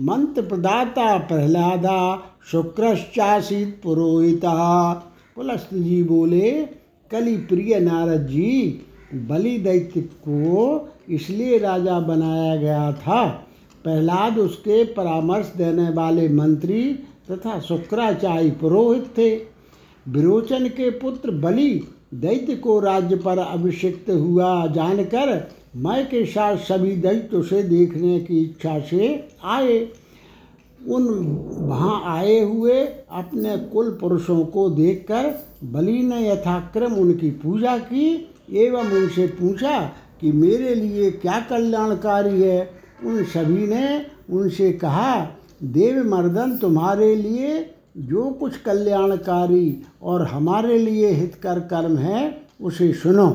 मंत्र प्रदाता प्रहलादा शुक्रश्चासीत पुरोहिता। पुलस्त जी बोले कलि प्रिय नारद जी बलि दैत्य को इसलिए राजा बनाया गया था। प्रहलाद उसके परामर्श देने वाले मंत्री तथा शुक्राचार्य पुरोहित थे। विरोचन के पुत्र बलि दैत्य को राज्य पर अभिषिक्त हुआ जानकर मैं के साथ सभी दैत्य उसे देखने की इच्छा से आए। उन वहाँ आए हुए अपने कुल पुरुषों को देखकर बलि ने यथाक्रम उनकी पूजा की एवं उनसे पूछा कि मेरे लिए क्या कल्याणकारी है। उन सभी ने उनसे कहा देव मर्दन तुम्हारे लिए जो कुछ कल्याणकारी और हमारे लिए हितकर कर्म है, उसे सुनो।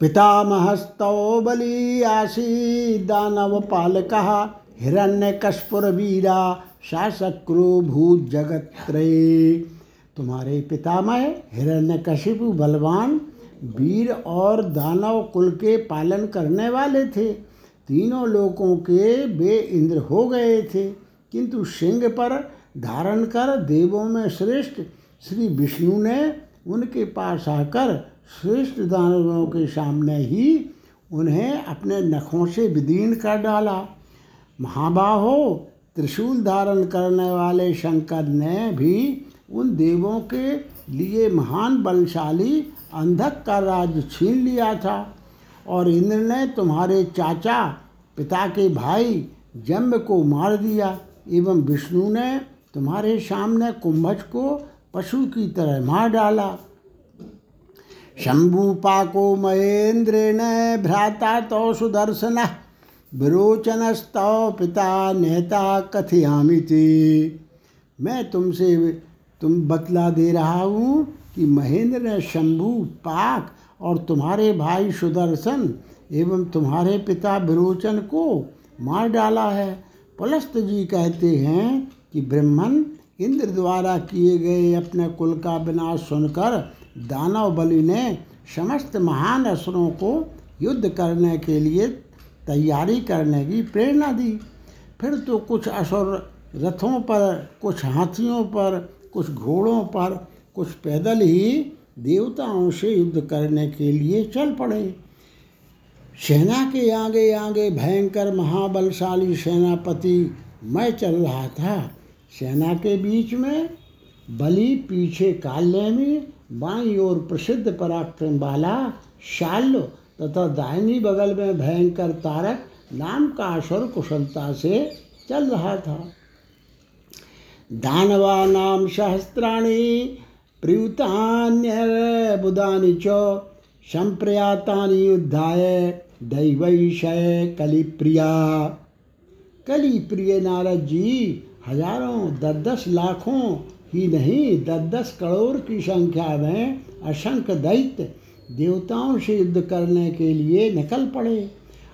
पितामहस्तौ बलि आसी दानव पालक हिरण्य कशपुर वीरा शासक्रो भूत जगत तुम्हारे पितामह हिरण्य कशिपु बलवान, वीर और दानव कुल के पालन करने वाले थे। तीनों लोगों के वे इंद्र हो गए थे। किंतु सिंह पर धारण कर देवों में श्रेष्ठ श्री विष्णु ने उनके पास आकर श्रेष्ठ दानवों के सामने ही उन्हें अपने नखों से विदीर्ण कर डाला। महाबाहो, त्रिशूल धारण करने वाले शंकर ने भी उन देवों के लिए महान बलशाली अंधक का राज्य छीन लिया था और इंद्र ने तुम्हारे चाचा, पिता के भाई, जम्ब को मार दिया। एवं विष्णु ने तुम्हारे सामने कुंभज को पशु की तरह मार डाला। शंभुपाको महेंद्र ने भ्राता तो सुदर्शन विरोचनस्तव पिता नेता कथयामी थी मैं तुमसे, तुम बतला दे रहा हूँ कि महेंद्र ने शंभु, पाक और तुम्हारे भाई सुदर्शन एवं तुम्हारे पिता विरोचन को मार डाला है। पुलस्त जी कहते हैं कि ब्रह्मन इंद्र द्वारा किए गए अपने कुल का विनाश सुनकर दानव बलि ने समस्त महान असुरों को युद्ध करने के लिए तैयारी करने की प्रेरणा दी। फिर तो कुछ असुर रथों पर, कुछ हाथियों पर, कुछ घोड़ों पर, कुछ पैदल ही देवताओं से युद्ध करने के लिए चल पड़े। सेना के आगे आगे भयंकर महाबलशाली सेनापति मैं चल रहा था। सेना के बीच में बलि पीछे काल्यमी बाई ओर प्रसिद्ध पराक्रम वाला शाल्य तथा दाहिनी बगल में भयंकर तारक नाम का असुर कुशलता से चल रहा था। दानवा नाम सहस्त्राणी प्रयुतान्य बुदानि च, संप्रयातानि युद्धाय दैवैषय कलिप्रिया। कली प्रिय नारद जी, हज़ारों दस दस लाखों, ही नहीं दस दस करोड़ की संख्या में असंख्य दैत्य देवताओं से युद्ध करने के लिए निकल पड़े।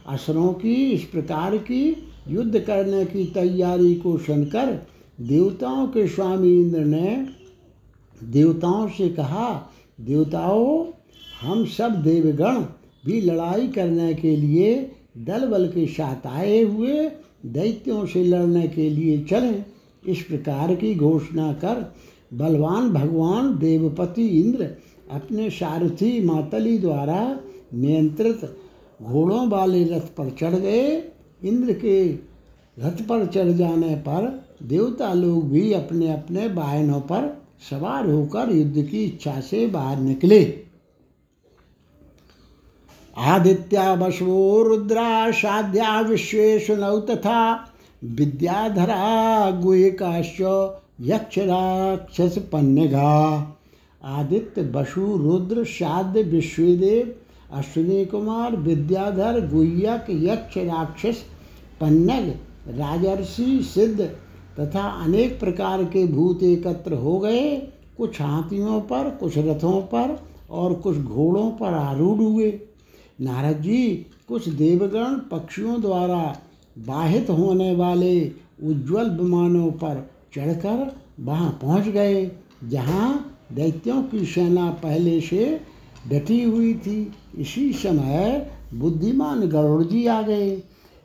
असुरों की इस प्रकार की युद्ध करने की तैयारी को सुनकर देवताओं के स्वामी इंद्र ने देवताओं से कहा, देवताओं, हम सब देवगण भी लड़ाई करने के लिए दल बल के साथ आए हुए दैत्यों से लड़ने के लिए चलें। इस प्रकार की घोषणा कर बलवान भगवान देवपति इंद्र अपने सारथी मातली द्वारा नियंत्रित घोड़ों वाले रथ पर चढ़ गए। इंद्र के रथ पर चढ़ जाने पर देवता लोग भी अपने अपने वाहनों पर सवार होकर युद्ध की इच्छा से बाहर निकले। आदित्या बशवो रुद्रा साध्या विश्वेशु नौ तथा विद्याधरा गुहिकाश्च यक्ष राक्षस पन्नगा आदित्य बसु रुद्र साध्य विश्वदेव, अश्विनी कुमार, विद्याधर, गुह्यक यक्ष राक्षस पन्नग, राजर्षि, सिद्ध तथा अनेक प्रकार के भूत एकत्र हो गए। कुछ हाथियों पर, कुछ रथों पर और कुछ घोड़ों पर आरूढ़ हुए। नारद जी, कुछ देवगण पक्षियों द्वारा बाहित होने वाले उज्जवल विमानों पर चढ़कर वहाँ पहुँच गए, जहाँ दैत्यों की सेना पहले से डटी हुई थी। इसी समय बुद्धिमान गरुड़ जी आ गए।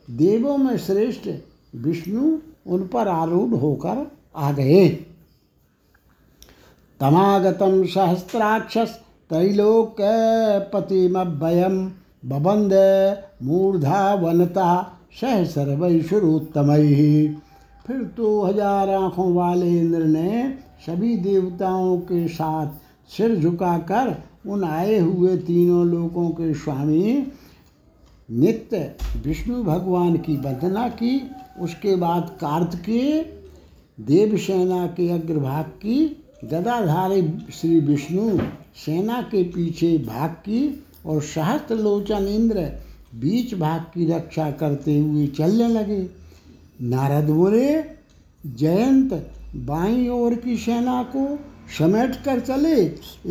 देवों में श्रेष्ठ विष्णु उन पर आरूढ़ होकर आ गए। तमागतम सहस्त्राक्षस त्रैलोक पतिमभयम बबंद मूर्धा वनता सह सर्वैश्वरोत्तम। फिर तो हज़ार आँखों वाले इंद्र ने सभी देवताओं के साथ सिर झुकाकर उन आए हुए तीनों लोगों के स्वामी, नित्य विष्णु भगवान की वंदना की, उसके बाद कार्तिकेय, देवसेना के अग्रभाग की, गदाधारी श्री विष्णु सेना के पीछे भाग की और सहस्त्र लोचन इंद्र बीच भाग की रक्षा करते हुए चलने लगे। नारद बोले, जयंत, बाई ओर की सेना को समेट कर चले,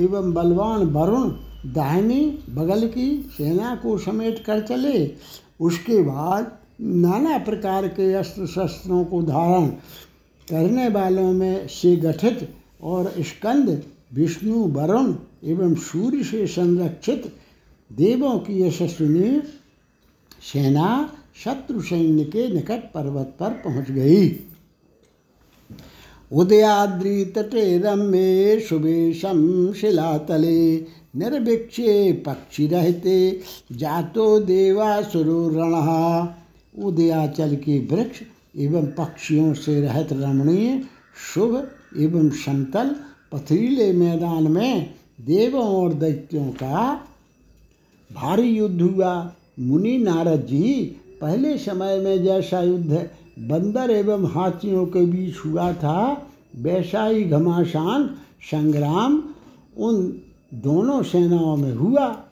एवं बलवान वरुण, दाहिनी बगल की सेना को समेट कर चले। उसके बाद नाना प्रकार के अस्त्र शस्त्रों को धारण करने वालों में से गठित और स्कंद, विष्णु, वरुण एवं सूर्य से संरक्षित देवों की यशस्विनी सेना शत्रु सैन्य के निकट पर्वत पर पहुँच गई। उदयाद्री तटे रम्ये शुभेशम शिलातले निर्भिक्षे पक्षी रहते, जातो देवासुरो रण। उदयाचल के वृक्ष एवं पक्षियों से रहत रमणीय, शुभ एवं समतल पथरीले मैदान में देवों और दैत्यों का भारी युद्ध हुआ। मुनि नारद जी, पहले समय में जैसा युद्ध बंदर एवं हाथियों के बीच हुआ था, वैसा ही घमासान, संग्राम उन दोनों सेनाओं में हुआ।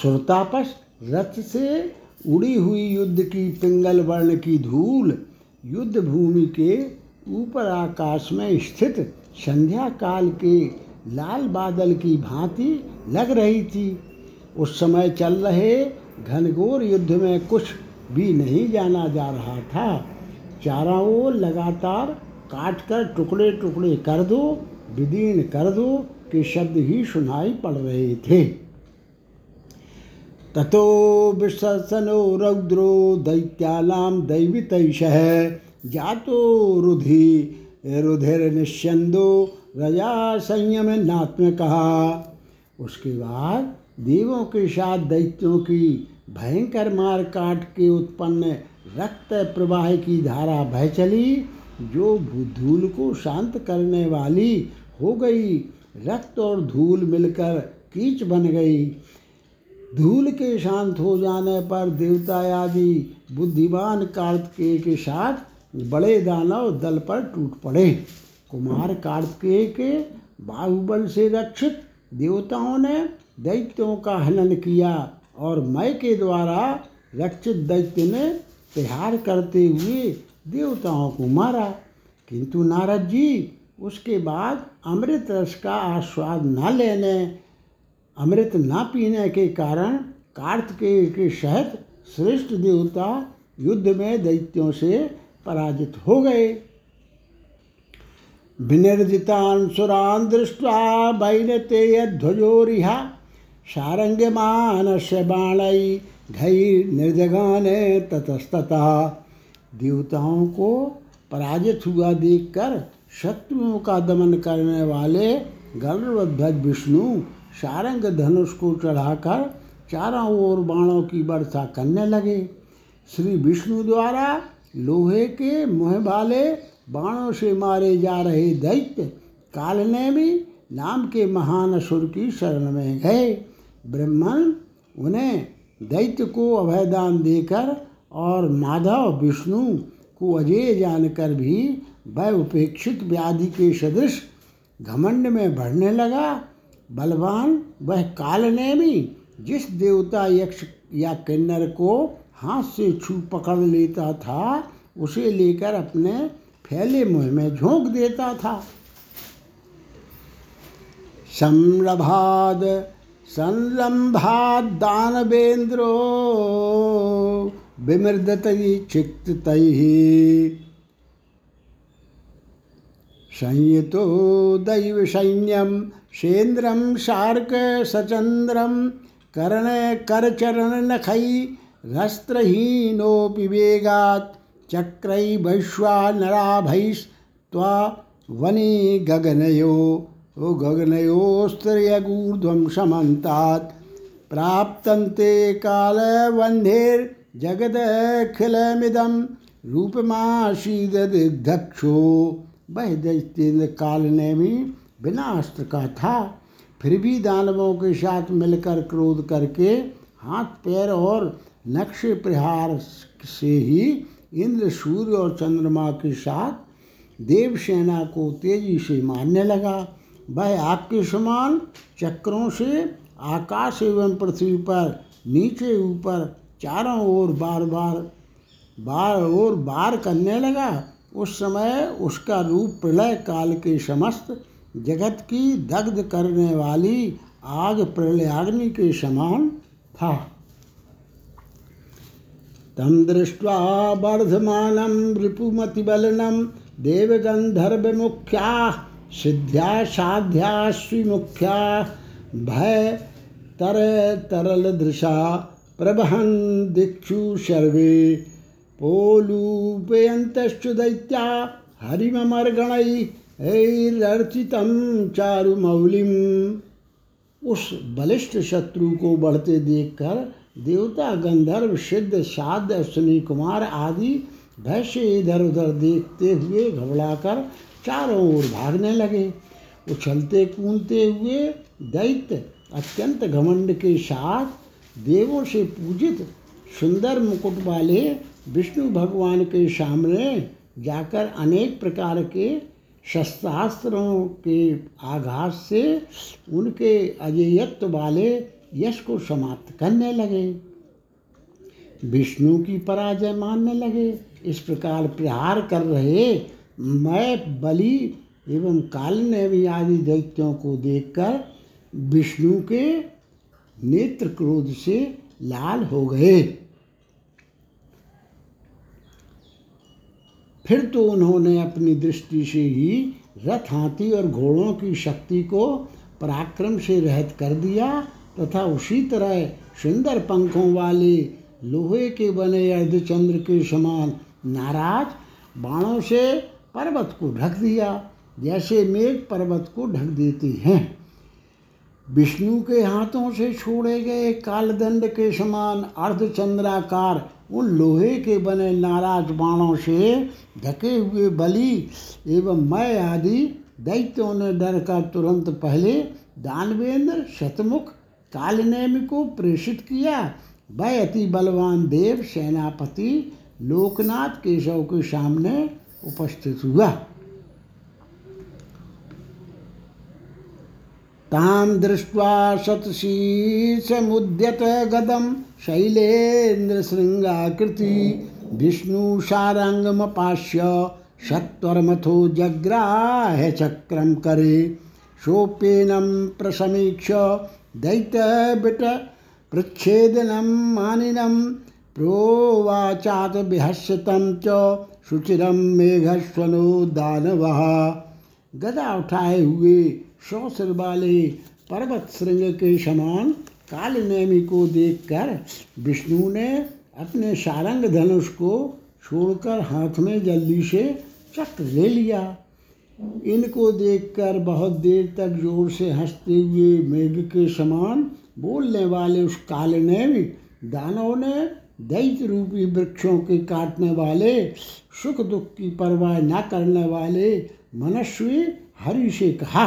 श्रोतापस रथ से उड़ी हुई युद्ध की पिंगल वर्ण की धूल युद्ध भूमि के ऊपर आकाश में स्थित संध्या काल के लाल बादल की भांति लग रही थी। उस समय चल रहे घनघोर युद्ध में कुछ भी नहीं जाना जा रहा था। चारों ओर लगातार काट कर टुकड़े टुकड़े कर दो, विदीर्ण कर दो के शब्द ही सुनाई पड़ रहे थे। ततो विसर्सनो रौद्रो दैत्यालाम दैवित जातो रुधि रुधिर निश्चंदो रजा संयम नात्म कहा उसके बाद देवों के साथ दैत्यों की भयंकर मार काट के उत्पन्न रक्त प्रवाह की धारा बह चली, जो धूल को शांत करने वाली हो गई। रक्त और धूल मिलकर कीच बन गई। धूल के शांत हो जाने पर देवता आदि बुद्धिमान कार्तिकेय के साथ बड़े दानव दल पर टूट पड़े। कुमार कार्तिकेय के बाहुबल से रक्षित देवताओं ने दैत्यों का हनन किया और मय के द्वारा रक्षित दैत्य ने तिहार करते हुए देवताओं को मारा। किंतु नारद जी, उसके बाद अमृत रस का आस्वाद न लेने, अमृत न पीने के कारण कार्तिकेय के सहित श्रेष्ठ देवता युद्ध में दैत्यों से पराजित हो गए। विनिर्जितान् सुरान् दृष्ट्वा वैनते ध्वजोरिहा सारंगमानस्य बाणै घई निर्जगाने ततस्तता। देवताओं को पराजित हुआ देखकर शत्रुओं का दमन करने वाले गर्भध्वज विष्णु सारंग धनुष को चढ़ाकर चारों ओर बाणों की वर्षा करने लगे। श्री विष्णु द्वारा लोहे के मुँह वाले बाणों से मारे जा रहे दैत्य काल ने भी नाम के महान असुर की शरण में गए। ब्रह्मन उन्हें दैत्य को अभयदान देकर और माधव, विष्णु को अजय जानकर भी वह उपेक्षित व्याधि के सदृश घमंड में बढ़ने लगा। बलवान, वह काल ने भी जिस देवता यक्ष या किन्नर को हाथ से छू पकड़ लेता था, उसे लेकर अपने फैले मुँह में झोंक देता था। संरभाद संरंभाद दानवेंद्रो विमृदत चित्त संयुतो दैव सैन्यम सेन्द्रम शार्क सचंद्रम कर्ण करचरण नखई रस्त्रहीनोऽपि वेगात् चक्रै वैश्वानराभैस्त्वा वने गगनयो। गगनयोस्त्रयगूर्ध्वं समन्तात् प्राप्तन्ते कालवन्धेर्जगदखिलमिदं रूपमाशीदक्षो वह दैत्येंद्र काल ने भी बिना अस्त्र का था फिर भी दानवों के साथ मिलकर क्रोध करके हाथ, पैर और नक्शे प्रहार से ही इंद्र, सूर्य और चंद्रमा के साथ देवसेना को तेज़ी से मारने लगा। वह आपके समान चक्रों से आकाश एवं पृथ्वी पर, नीचे ऊपर, चारों ओर बार बार बार और बार करने लगा। उस समय उसका रूप प्रलय काल के समस्त जगत की दग्ध करने वाली आग प्रलयाग्नि के समान था। तं दृष्ट्वा वर्धमानं रिपुमतिबलनं देवगन्धर्वमुख्याः सिद्ध्या साध्या स्विमुख्या भय तर तरल दृशा प्रवहन् दिक्षु सर्वे पोलूपयन्तश्च दैत्या हरिममर्गणैरर्चितं चारुमौलिम्। उस बलिष्ठ शत्रु को बढ़ते देखकर देवता, गंधर्व, सिद्ध, साध्य अश्विनी कुमार आदि भैष्य इधर उधर देखते हुए घबराकर चारों ओर भागने लगे। उछलते कूदते हुए दैत्य अत्यंत घमंड के साथ देवों से पूजित सुंदर मुकुट वाले विष्णु भगवान के सामने जाकर अनेक प्रकार के शस्त्रास्त्रों के आघात से उनके अजेयत्व वाले यश को समाप्त करने लगे। विष्णु की पराजय मानने लगे। इस प्रकार प्रहार कर रहे मैं बलि एवं काल ने आदि दैत्यों को देखकर विष्णु के नेत्र क्रोध से लाल हो गए। फिर तो उन्होंने अपनी दृष्टि से ही रथ हाथी और घोड़ों की शक्ति को पराक्रम से रहित कर दिया तथा उसी तरह सुंदर पंखों वाले लोहे के बने अर्धचंद्र के समान नाराज़ बाणों से पर्वत को ढक दिया, जैसे मेघ पर्वत को ढक देते हैं। विष्णु के हाथों से छोड़े गए कालदंड के समान अर्धचंद्राकार उन लोहे के बने नाराज़ बाणों से ढके हुए बलि एवं मैं आदि दैत्यों ने डर का तुरंत पहले दानवेंद्र शतमुख कालनेम को प्रेषित किया। वह अति बलवान देव सेनापति लोकनाथ केशव के सामने उपस्थित हुआ ताम दृष्ट्वा शतशीर्षमुद्यत गदम शैलेन्द्र श्रृंगाकृति विष्णु सारंगमपाश्य सत्वरमथो जग्राह चक्रम करे सोप्येनम प्रसमीक्ष दैत बिट प्रच्छेदनम मानिनम प्रोवाचात विहस्यतम च सुचिरम मेघस्वनो दानवः। गदा उठाए हुए सौ सिर वाले पर्वत श्रृंग के समान काल नेमी को देखकर विष्णु ने अपने सारंग धनुष को छोड़कर हाथ में जल्दी से चक्र ले लिया। इनको देखकर बहुत देर तक ज़ोर से हँसते हुए मेघ के समान बोलने वाले उस काल नेमी दानव ने दैत्य रूपी वृक्षों के काटने वाले, सुख दुख की परवाह न करने वाले मनुष्य हरि से कहा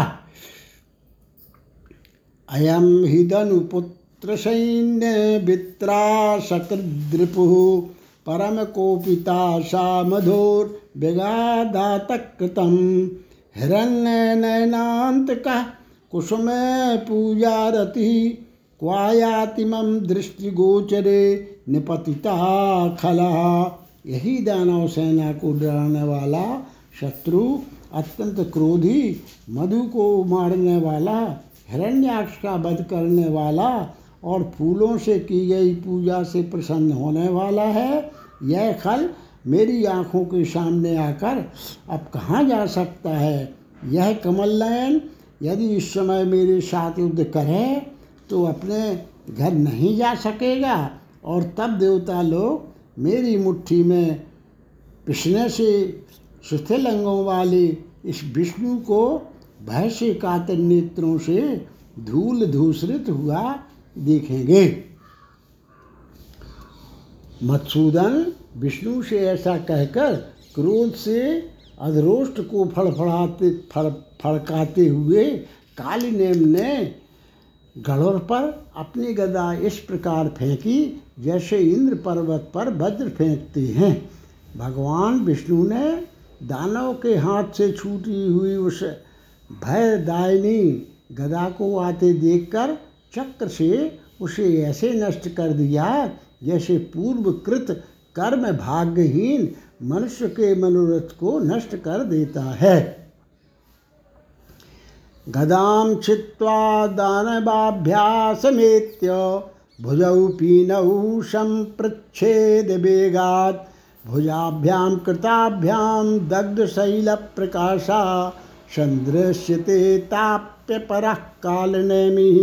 अयम हि धनुपुत्र सैन्य वित्रा सकृद्रिपु परम कोपिता सा मधुर विगादातक कृतम हिरण्य नयनांत का, कुसुम पूजा रति क्वायातिमम दृष्टिगोचरे निपतिता खला। यही दानव सेना को डराने वाला शत्रु, अत्यंत क्रोधी, मधु को मारने वाला, हिरण्याक्ष का वध करने वाला और फूलों से की गई पूजा से प्रसन्न होने वाला है। यह खल मेरी आँखों के सामने आकर अब कहाँ जा सकता है? यह कमल नयन यदि इस समय मेरे साथ युद्ध करे तो अपने घर नहीं जा सकेगा। और तब देवता लोग मेरी मुट्ठी में पिसने से शिथिल अंगों वाले इस विष्णु को भय से कातर नेत्रों से धूल धूसरित हुआ देखेंगे। मत्सूदन विष्णु से ऐसा कहकर क्रोध से अधरोष्ट को फड़फड़ाते, फड़, फड़काते हुए कालीनेम ने गढ़ोर पर अपनी गदा इस प्रकार फेंकी जैसे इंद्र पर्वत पर वज्र फेंकते हैं। भगवान विष्णु ने दानव के हाथ से छूटी हुई उस भयदायिनी गदा को आते देखकर चक्र से उसे ऐसे नष्ट कर दिया जैसे पूर्व कृत कर्म भाग्यहीन मनुष्य के मनोरथ को नष्ट कर देता है। गदां छित्त्वा दानवाभ्यासमेत्य भुजौ पीनौ सम्पृच्छेदवेगात् भुजाभ्यां कृताभ्यां दग्धशैलप्रकाशा सन्दृश्यते ताप्यपरः कालनेमिः।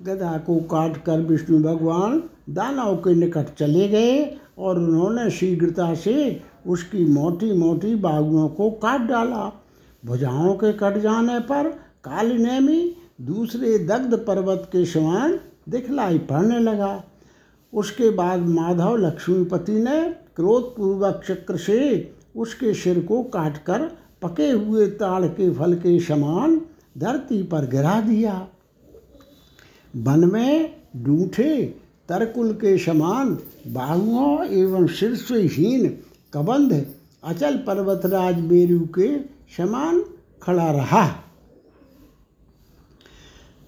गदा को काट कर विष्णु भगवान दानव के निकट चले गए और उन्होंने शीघ्रता से उसकी मोटी मोटी बागुओं को काट डाला। भुजाओं के कट जाने पर कालिनेमी दूसरे दग्ध पर्वत के समान दिखलाई पड़ने लगा। उसके बाद माधव लक्ष्मीपति ने क्रोधपूर्वक चक्र से उसके सिर को काटकर पके हुए ताड़ के फल के समान धरती पर गिरा दिया। वन में डूठे तरकुल के समान बाहुओं एवं शीर्षहीन कबंध अचल पर्वतराज मेरू के समान खड़ा रहा।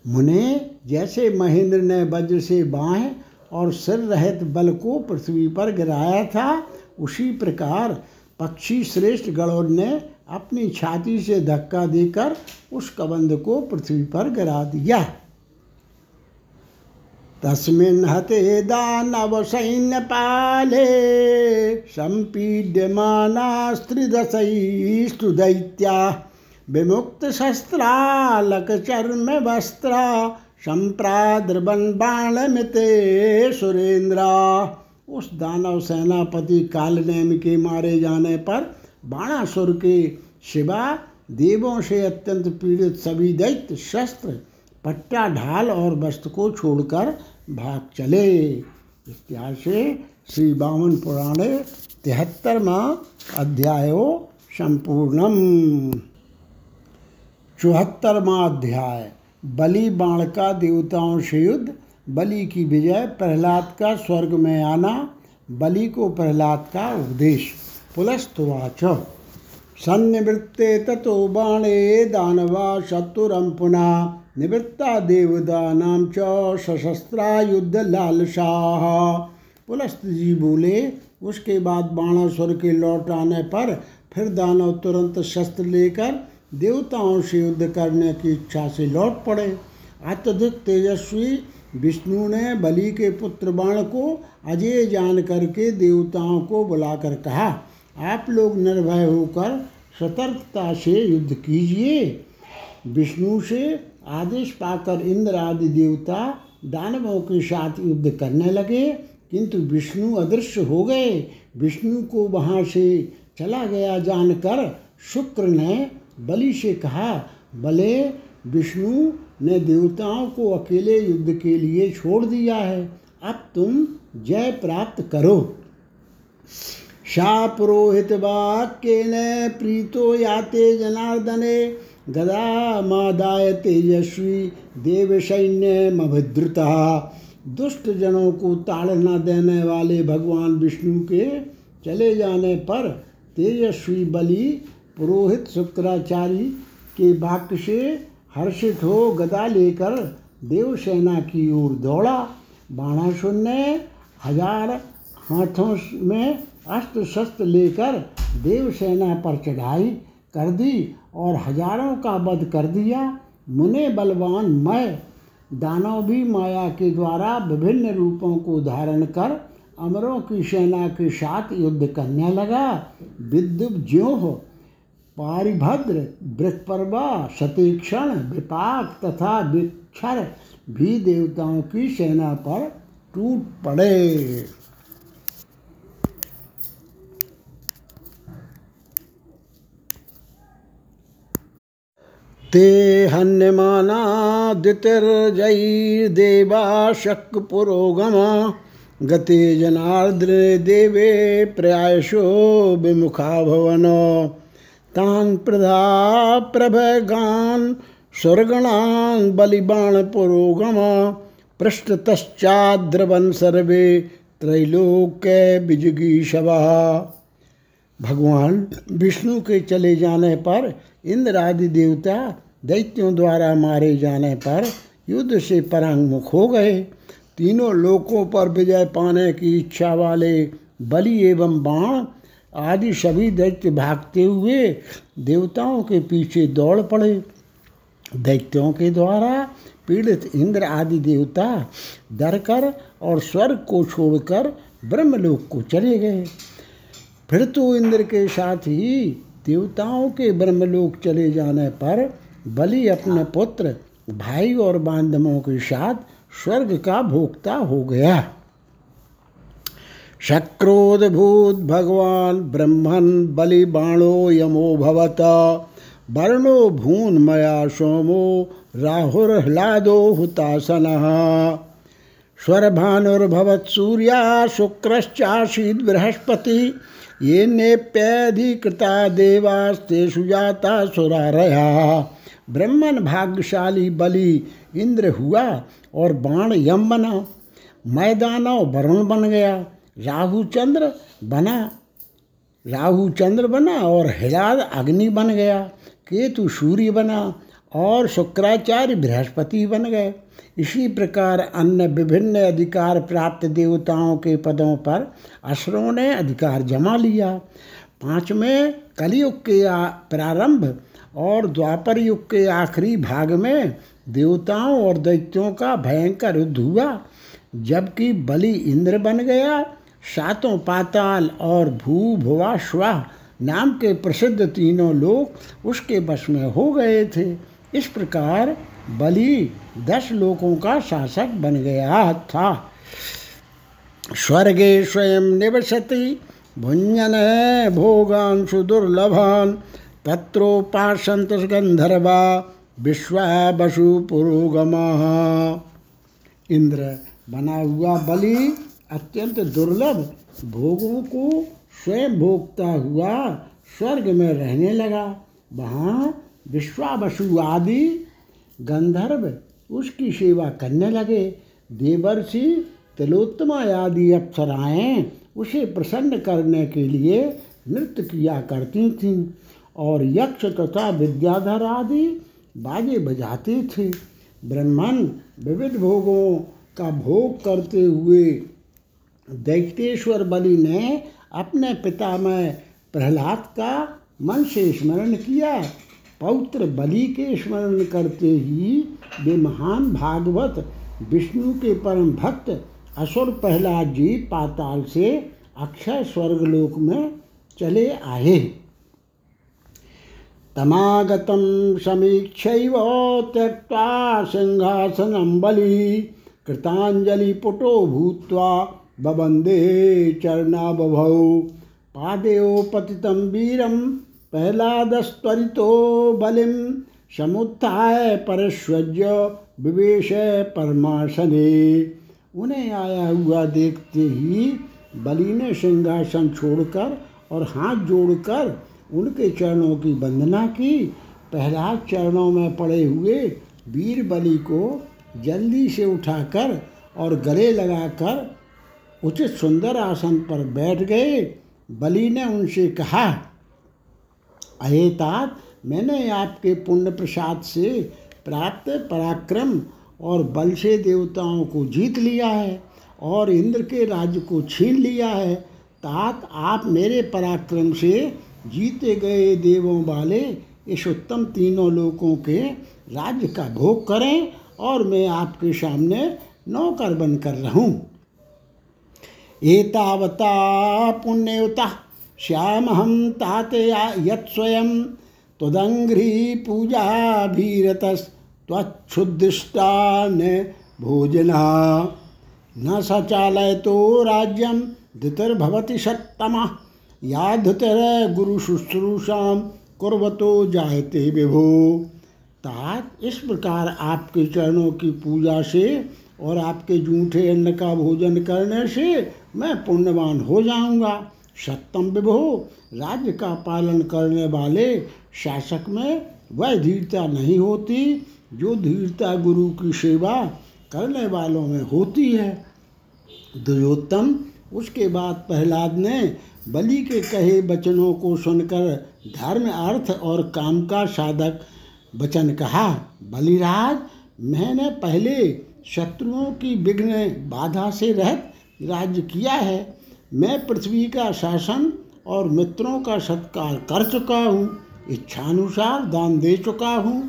मुने जैसे महेंद्र ने वज्र से बाह और सिर रहित बल को पृथ्वी पर गिराया था, उसी प्रकार पक्षी श्रेष्ठ गणों ने अपनी छाती से धक्का देकर उस कबंध को पृथ्वी पर गिरा दिया। तस्मिन् हते दानव सैन्य पाले दानवसैन्यपाले सम्पीड्यमानास्त्रिदशैस्तु दैत्या विमुक्तशस्त्रालकचर्मवस्त्रा सम्प्राद्रवन् बाणमिते सुरेंद्रा। उस दानव सेनापति कालनेम के मारे जाने पर बाणासुर के शिवा, देवों से अत्यंत पीड़ित सभी दैत्य शस्त्र पट्टा ढाल और वस्त्र को छोड़कर भाग चले। इत्यादि से श्री बावन पुराणे तिहत्तरवा अध्यायो संपूर्णम। चौहत्तरवा अध्याय। बलि बाण का देवताओं से युद्ध, बलि की विजय, प्रहलाद का स्वर्ग में आना, बलि को प्रहलाद का उपदेश। पुलस्तवाच। सन्निवृत्ते ततो बाणे दानवा शत्रुरम पुनः, निवृत्ता देवदानां च सशस्त्रा युद्ध लालशाह पुलस्त जी बोले, उसके बाद बाणासुर के लौट आने पर फिर दानव तुरंत शस्त्र लेकर देवताओं से युद्ध करने की इच्छा से लौट पड़े। अत्यधिक तेजस्वी विष्णु ने बलि के पुत्र बाण को अजय जान करके देवताओं को बुलाकर कहा, आप लोग निर्भय होकर सतर्कता से युद्ध कीजिए विष्णु से आदेश पाकर इंद्र आदि देवता दानवों के साथ युद्ध करने लगे, किंतु विष्णु अदृश्य हो गए। विष्णु को वहाँ से चला गया जानकर शुक्र ने बलि से कहा भले विष्णु ने देवताओं को अकेले युद्ध के लिए छोड़ दिया है। अब तुम जय प्राप्त करो। शा पुरोहित वाक्य ने प्रीतो याते जनार्दने, गदा मादाय तेजस्वी देव सैन्य मभिद्रुता। दुष्ट जनों को ताड़ना देने वाले भगवान विष्णु के चले जाने पर तेजस्वी बलि पुरोहित शुक्राचार्य के वाक्य से हर्षित हो गदा लेकर देवसेना की ओर दौड़ा। बाणासुर ने हज़ार हाथों में अस्त्र शस्त्र लेकर देवसेना पर चढ़ाई कर दी और हज़ारों का वध कर दिया। मुने बलवान मैं दानव भी माया के द्वारा विभिन्न रूपों को धारण कर अमरों की सेना के साथ युद्ध करने लगा। विद्युत ज्यो हो पारिभद्र वृक्षपर्वा सतीक्षण, विपाक तथा विक्षर भी देवताओं की सेना पर टूट पड़े। ते हन्यमानादितिर्जैर्देवा शक्पुरोगमा गते जनार्द्रे देवे प्रायशो विमुखा भवन तान् प्रधा प्रभगान् स्वर्गणान् बलिबाणपुरोगमा पृष्ठतश्चाद्रवन् सर्वे त्रैलोक्य बिजगीषवा भगवान विष्णु के चले जाने पर इंद्र आदि देवता दैत्यों द्वारा मारे जाने पर युद्ध से परांगमुख हो गए। तीनों लोकों पर विजय पाने की इच्छा वाले बलि एवं बाण आदि सभी दैत्य भागते हुए देवताओं के पीछे दौड़ पड़े। दैत्यों के द्वारा पीड़ित इंद्र आदि देवता डर कर और स्वर्ग को छोड़कर ब्रह्मलोक को चले गए। फिर तो इंद्र के साथ ही देवताओं के ब्रह्मलोक चले जाने पर बलि अपने पुत्र, भाई और बांधवों के साथ स्वर्ग का भोक्ता हो गया। शक्रोदभूत भगवान ब्रह्मन बलि बाणो यमो भवत। वर्णो भून मया सोमो राहुर्ह्लादो हुतासन। स्वरभानुर्भवत् सूर्या शुक्रश्चासीद बृहस्पति ये नेप्यधिकृता देवास्तेषु जाता सुरारया। ब्रह्मन भाग्यशाली बलि इंद्र हुआ और बाण यम बना। मैदानव वरुण बन गया। राहु चंद्र बना। राहु चंद्र बना और हिलाद अग्नि बन गया। केतु सूर्य बना और शुक्राचार्य बृहस्पति बन गए। इसी प्रकार अन्य विभिन्न अधिकार प्राप्त देवताओं के पदों पर असुरों ने अधिकार जमा लिया। पाँचवें कलयुग के प्रारंभ और द्वापर युग के आखिरी भाग में देवताओं और दैत्यों का भयंकर युद्ध हुआ, जबकि बलि इंद्र बन गया सातों पाताल और भू भुवा श्वा नाम के प्रसिद्ध तीनों लोग उसके वश में हो गए थे। इस प्रकार बलि दस लोकों का शासक बन गया था। स्वर्गे स्वयं निवसति भुंजन भोगांशु दुर्लभान तत्रोपासंत गंधर्वा विश्वा बसु पुरोगमा। इंद्र बना हुआ बलि अत्यंत दुर्लभ भोगों को स्वयं भोगता हुआ स्वर्ग में रहने लगा। वहाँ विश्वावसु आदि गंधर्व उसकी सेवा करने लगे। देवर्षि तिलोत्तमा आदि अप्सराएँ उसे प्रसन्न करने के लिए नृत्य किया करती थीं और यक्ष तथा विद्याधर आदि बाजे बजाते थे। ब्रह्मन विविध भोगों का भोग करते हुए दैत्येश्वर बलि ने अपने पिता में प्रहलाद का मन से स्मरण किया। पौत्र बलि के स्मरण करते ही वे महान भागवत, विष्णु के परम भक्त, असुर प्रहलाद जी पाताल से अक्षय स्वर्गलोक में चले आए। तमागतं समीक्षैव त्यक्त्वा सिंहासनं बलि, कृतांजलि पुटो भूत्वा बवन्दे चरणाबभौ। पादयो पतितं वीरं प्रह्लादस्त्वरितो बलिं समुत्थाय परस्वज्य विवेश परमाशने उन्हें आया हुआ देखते ही बलि ने सिंहासन छोड़कर और हाथ जोड़कर उनके चरणों की वंदना की। प्रहलाद चरणों में पड़े हुए वीर बलि को जल्दी से उठाकर और गले लगाकर उचित सुंदर आसन पर बैठ गए। बलि ने उनसे कहा अहे तात, मैंने आपके पुण्य प्रसाद से प्राप्त पराक्रम और बल से देवताओं को जीत लिया है और इंद्र के राज्य को छीन लिया है। तात, आप मेरे पराक्रम से जीते गए देवों वाले इस उत्तम तीनों लोगों के राज्य का भोग करें और मैं आपके सामने नौकर बनकर रहूँ। एतावता पुण्यवता श्याम हम ताते यत स्वयं त्वदंघ्री पूजा भीरत न भोजना। न सचालय तो राज्यम धृतिर्भवति सत्तमा या धृतिर गुरु शुश्रूषाम कुर्वतो जायते विभो। तात, इस प्रकार आपके चरणों की पूजा से और आपके जूठे अन्न का भोजन करने से मैं पुण्यवान हो जाऊँगा। सत्यम विभो, राज्य का पालन करने वाले शासक में वह धीरता नहीं होती जो धीरता गुरु की सेवा करने वालों में होती है। दुर्योत्तम, उसके बाद प्रहलाद ने बलि के कहे वचनों को सुनकर धर्म अर्थ और काम का साधक वचन कहा, बलिराज, मैंने पहले शत्रुओं की विघ्न बाधा से रहत राज्य किया है। मैं पृथ्वी का शासन और मित्रों का सत्कार कर चुका हूँ, इच्छानुसार दान दे चुका हूँ।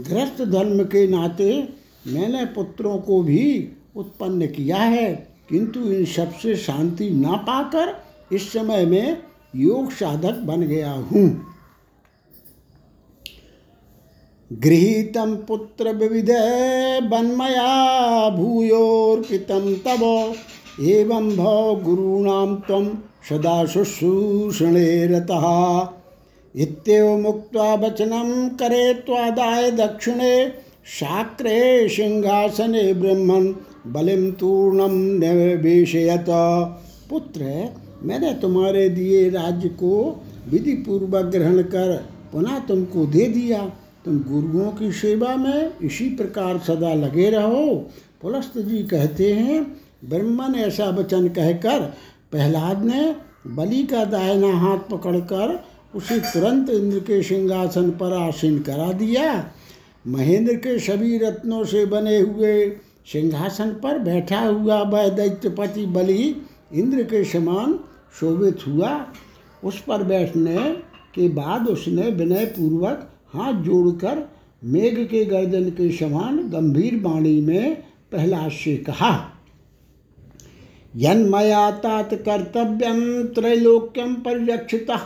गृहस्थ धर्म के नाते मैंने पुत्रों को भी उत्पन्न किया है, किंतु इन सबसे शांति ना पाकर इस समय में योग साधक बन गया हूँ। गृहीतम पुत्र विविध वन्मया भूयोर्पितम तब एवं भव गुरूणाम तम सदा शुश्रूषणे रतः। इत्येव मुक्त्वा वचनं करे त्वादाय दक्षिणे शाक्रे सिंहासने ब्रह्मन् बलिम तूर्णम निवेशयत। पुत्र, मैंने तुम्हारे दिए राज्य को विधि पूर्वक ग्रहण कर, पुनः तुमको दे दिया। तुम गुरुओं की सेवा में इसी प्रकार सदा लगे रहो। पुलस्त जी कहते हैं, ब्रह्मा ने ऐसा वचन कहकर प्रहलाद ने बलि का दाहिना हाथ पकड़कर उसे तुरंत इंद्र के सिंहासन पर आसीन करा दिया। महेंद्र के सभी रत्नों से बने हुए सिंहासन पर बैठा हुआ वह दैत्यपति बलि इंद्र के समान शोभित हुआ। उस पर बैठने के बाद उसने विनय पूर्वक हाथ जोड़कर मेघ के गर्दन के समान गंभीर वाणी में प्रहलाद से कहा यन्मया तात कर्तव्यम त्रैलोक्यम परिरक्षिता,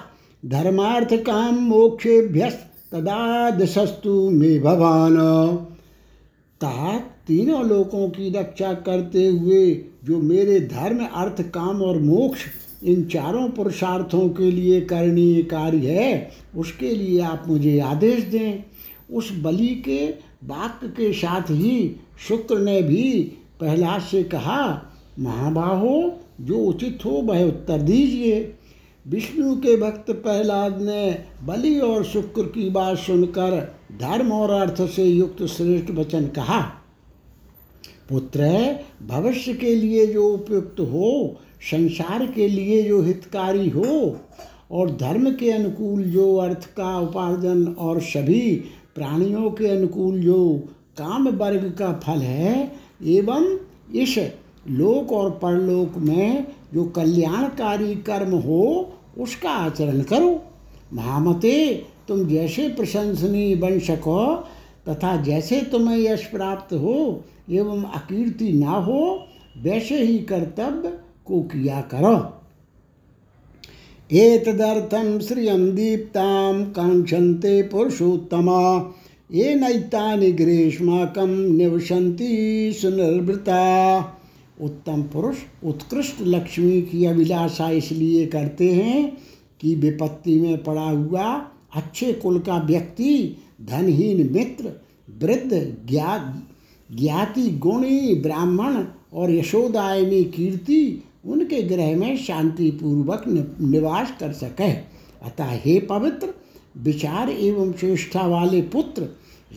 धर्मार्थ काम मोक्षेभ्य तदा दशस्तु मे भवान। तात तीनों लोकों की रक्षा करते हुए, जो मेरे धर्म, अर्थ, काम और मोक्ष इन चारों पुरुषार्थों के लिए करणीय कार्य है, उसके लिए आप मुझे आदेश दें। उस बलि के वाक्य के साथ ही शुक्र ने भी प्रहलाद से कहा, महाबाहो, जो उचित हो वह उत्तर दीजिए। विष्णु के भक्त प्रहलाद ने बलि और शुक्र की बात सुनकर धर्म और अर्थ से युक्त श्रेष्ठ वचन कहा, पुत्र, भविष्य के लिए जो उपयुक्त हो संसार के लिए जो हितकारी हो और धर्म के अनुकूल जो अर्थ का उपार्जन और सभी प्राणियों के अनुकूल जो काम वर्ग का फल है, एवं इस लोक और परलोक में जो कल्याणकारी कर्म हो, उसका आचरण करो। महामते, तुम जैसे प्रशंसनीय बन सको, तथा जैसे तुम्हें यश प्राप्त हो, एवं अकीर्ति ना हो, वैसे ही कर्तव्य को किया करो। एतदर्थम श्रियम दीप्ताम कांक्षन्ते पुरुषोत्तमा। ये नैतानि ग्रीष्माकम निवसंती सुनिर्वृता उत्तम पुरुष, उत्कृष्ट लक्ष्मी की अभिलाषा इसलिए करते हैं कि विपत्ति में पड़ा हुआ अच्छे कुल का व्यक्ति, धनहीन मित्र, वृद्ध ज्ञात ज्ञाति, गुणी, ब्राह्मण और यशोदायनी कीर्ति उनके ग्रह में शांतिपूर्वक निवास कर सके। अतः हे पवित्र, विचार एवं श्रेष्ठा वाले पुत्र,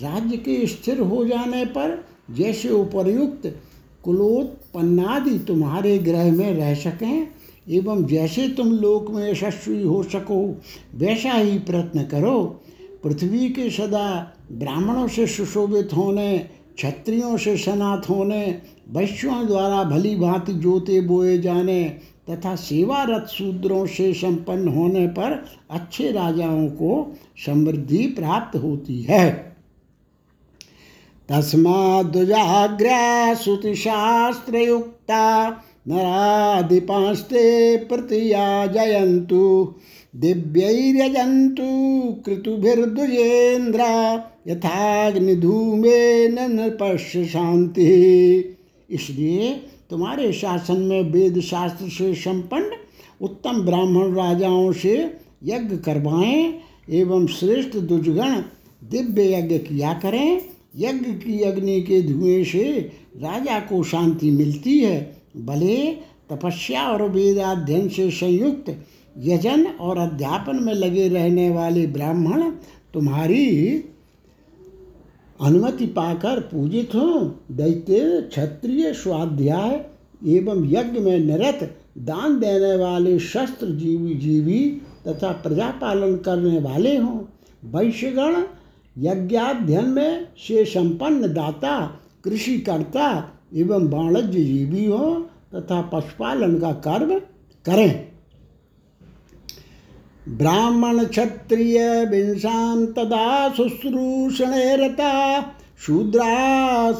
राज्य के स्थिर हो जाने पर जैसे उपर्युक्त कुलोत्पन्नादि तुम्हारे ग्रह में रह सकें, एवं जैसे तुम लोक में यशस्वी हो सको, वैसा ही प्रयत्न करो। पृथ्वी के सदा ब्राह्मणों से सुशोभित होने, क्षत्रियों से सनात होने वैश्यों द्वारा भली भांति जोते बोए जाने तथा सेवारत शूद्रों से संपन्न होने पर अच्छे राजाओं को समृद्धि प्राप्त होती है। तस्माद्जाग्र्या श्रुतिशास्त्रयुक्ता नराधिपास्ते प्रतिया जयन्तु, दिव्यैर्यजन्तु कृतुभिर्द्विजेन्द्र यथाग्निधूमेन नृपश्य शांति इसलिए तुम्हारे शासन में वेद शास्त्र से संपन्न उत्तम ब्राह्मण राजाओं से यज्ञ करवाएँ एवं श्रेष्ठ दुजगण दिव्य यज्ञ किया करें। यज्ञ की अग्नि के धुएँ से राजा को शांति मिलती है। भले तपस्या और वेदाध्ययन से संयुक्त यजन और अध्यापन में लगे रहने वाले ब्राह्मण तुम्हारी अनुमति पाकर पूजित हो। दैत्य क्षत्रिय स्वाध्याय एवं यज्ञ में निरत दान देने वाले शस्त्र जीवी जीवी तथा प्रजा पालन करने वाले हों। वैश्यगण यज्ञाध्ययन में से संपन्न दाता, कृषि कर्ता एवं वाणिज्य जीवी हों तथा पशुपालन का कर्म करें। ब्राह्मण क्षत्रिय विंशां तदा शुश्रूषणे रता, शूद्रा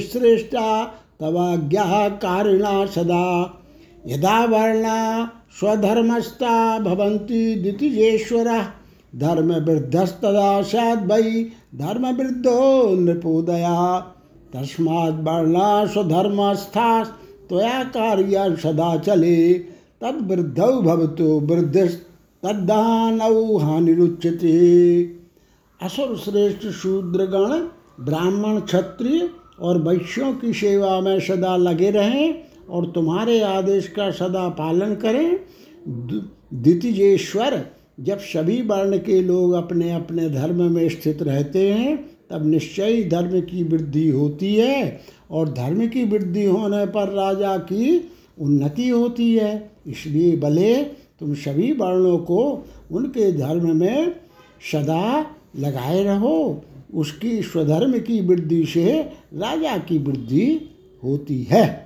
श्रेष्ठा तवाज्ञा कारिणा सदा। यदा वर्णा स्वधर्मस्था भवन्ति सद वै धर्म वृद्धो नृपोदया। तस्मात् वर्णा स्वधर्मस्था, त्वया कार्य सदा चले। तद वृद्धौ भवतो वृद्ध तद्दानौ हानिरुच्यते। असुर श्रेष्ठ शूद्रगण, ब्राह्मण क्षत्रिय और वैश्यों की सेवा में सदा लगे रहें और तुम्हारे आदेश का सदा पालन करें। द्वितीजेश्वर, जब सभी वर्ण के लोग अपने अपने धर्म में स्थित रहते हैं, तब निश्चय धर्म की वृद्धि होती है और धर्म की वृद्धि होने पर राजा की उन्नति होती है। इसलिए भले तुम सभी वर्णों को उनके धर्म में सदा लगाए रहो, उसकी स्वधर्म की वृद्धि से राजा की वृद्धि होती है।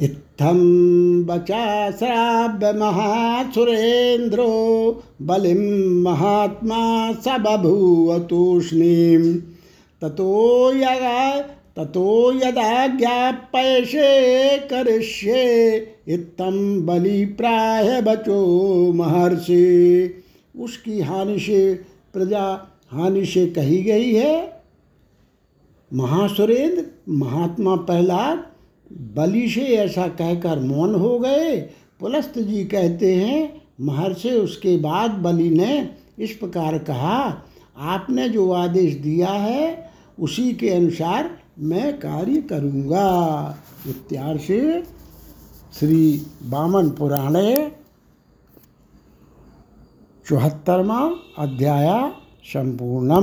इत्थम बचा श्राव्य महासुरेन्द्रो बलिम महात्मा स बभूव तूष्णीं। ततो यगा ततो यदा ज्ञापयसे करिष्ये बलि प्राय बचो महर्षि। उसकी हानि से प्रजा हानि से कही गई है। महासुरेंद्र, महात्मा प्रहलाद बलि से ऐसा कहकर मौन हो गए। पुलस्त जी कहते हैं, महर्षि उसके बाद बलि ने इस प्रकार कहा, आपने जो आदेश दिया है, उसी के अनुसार मैं कार्य करूँगा। इत्यार श्री बामन पुराणे चौहत्तरवा अध्याय संपूर्णम।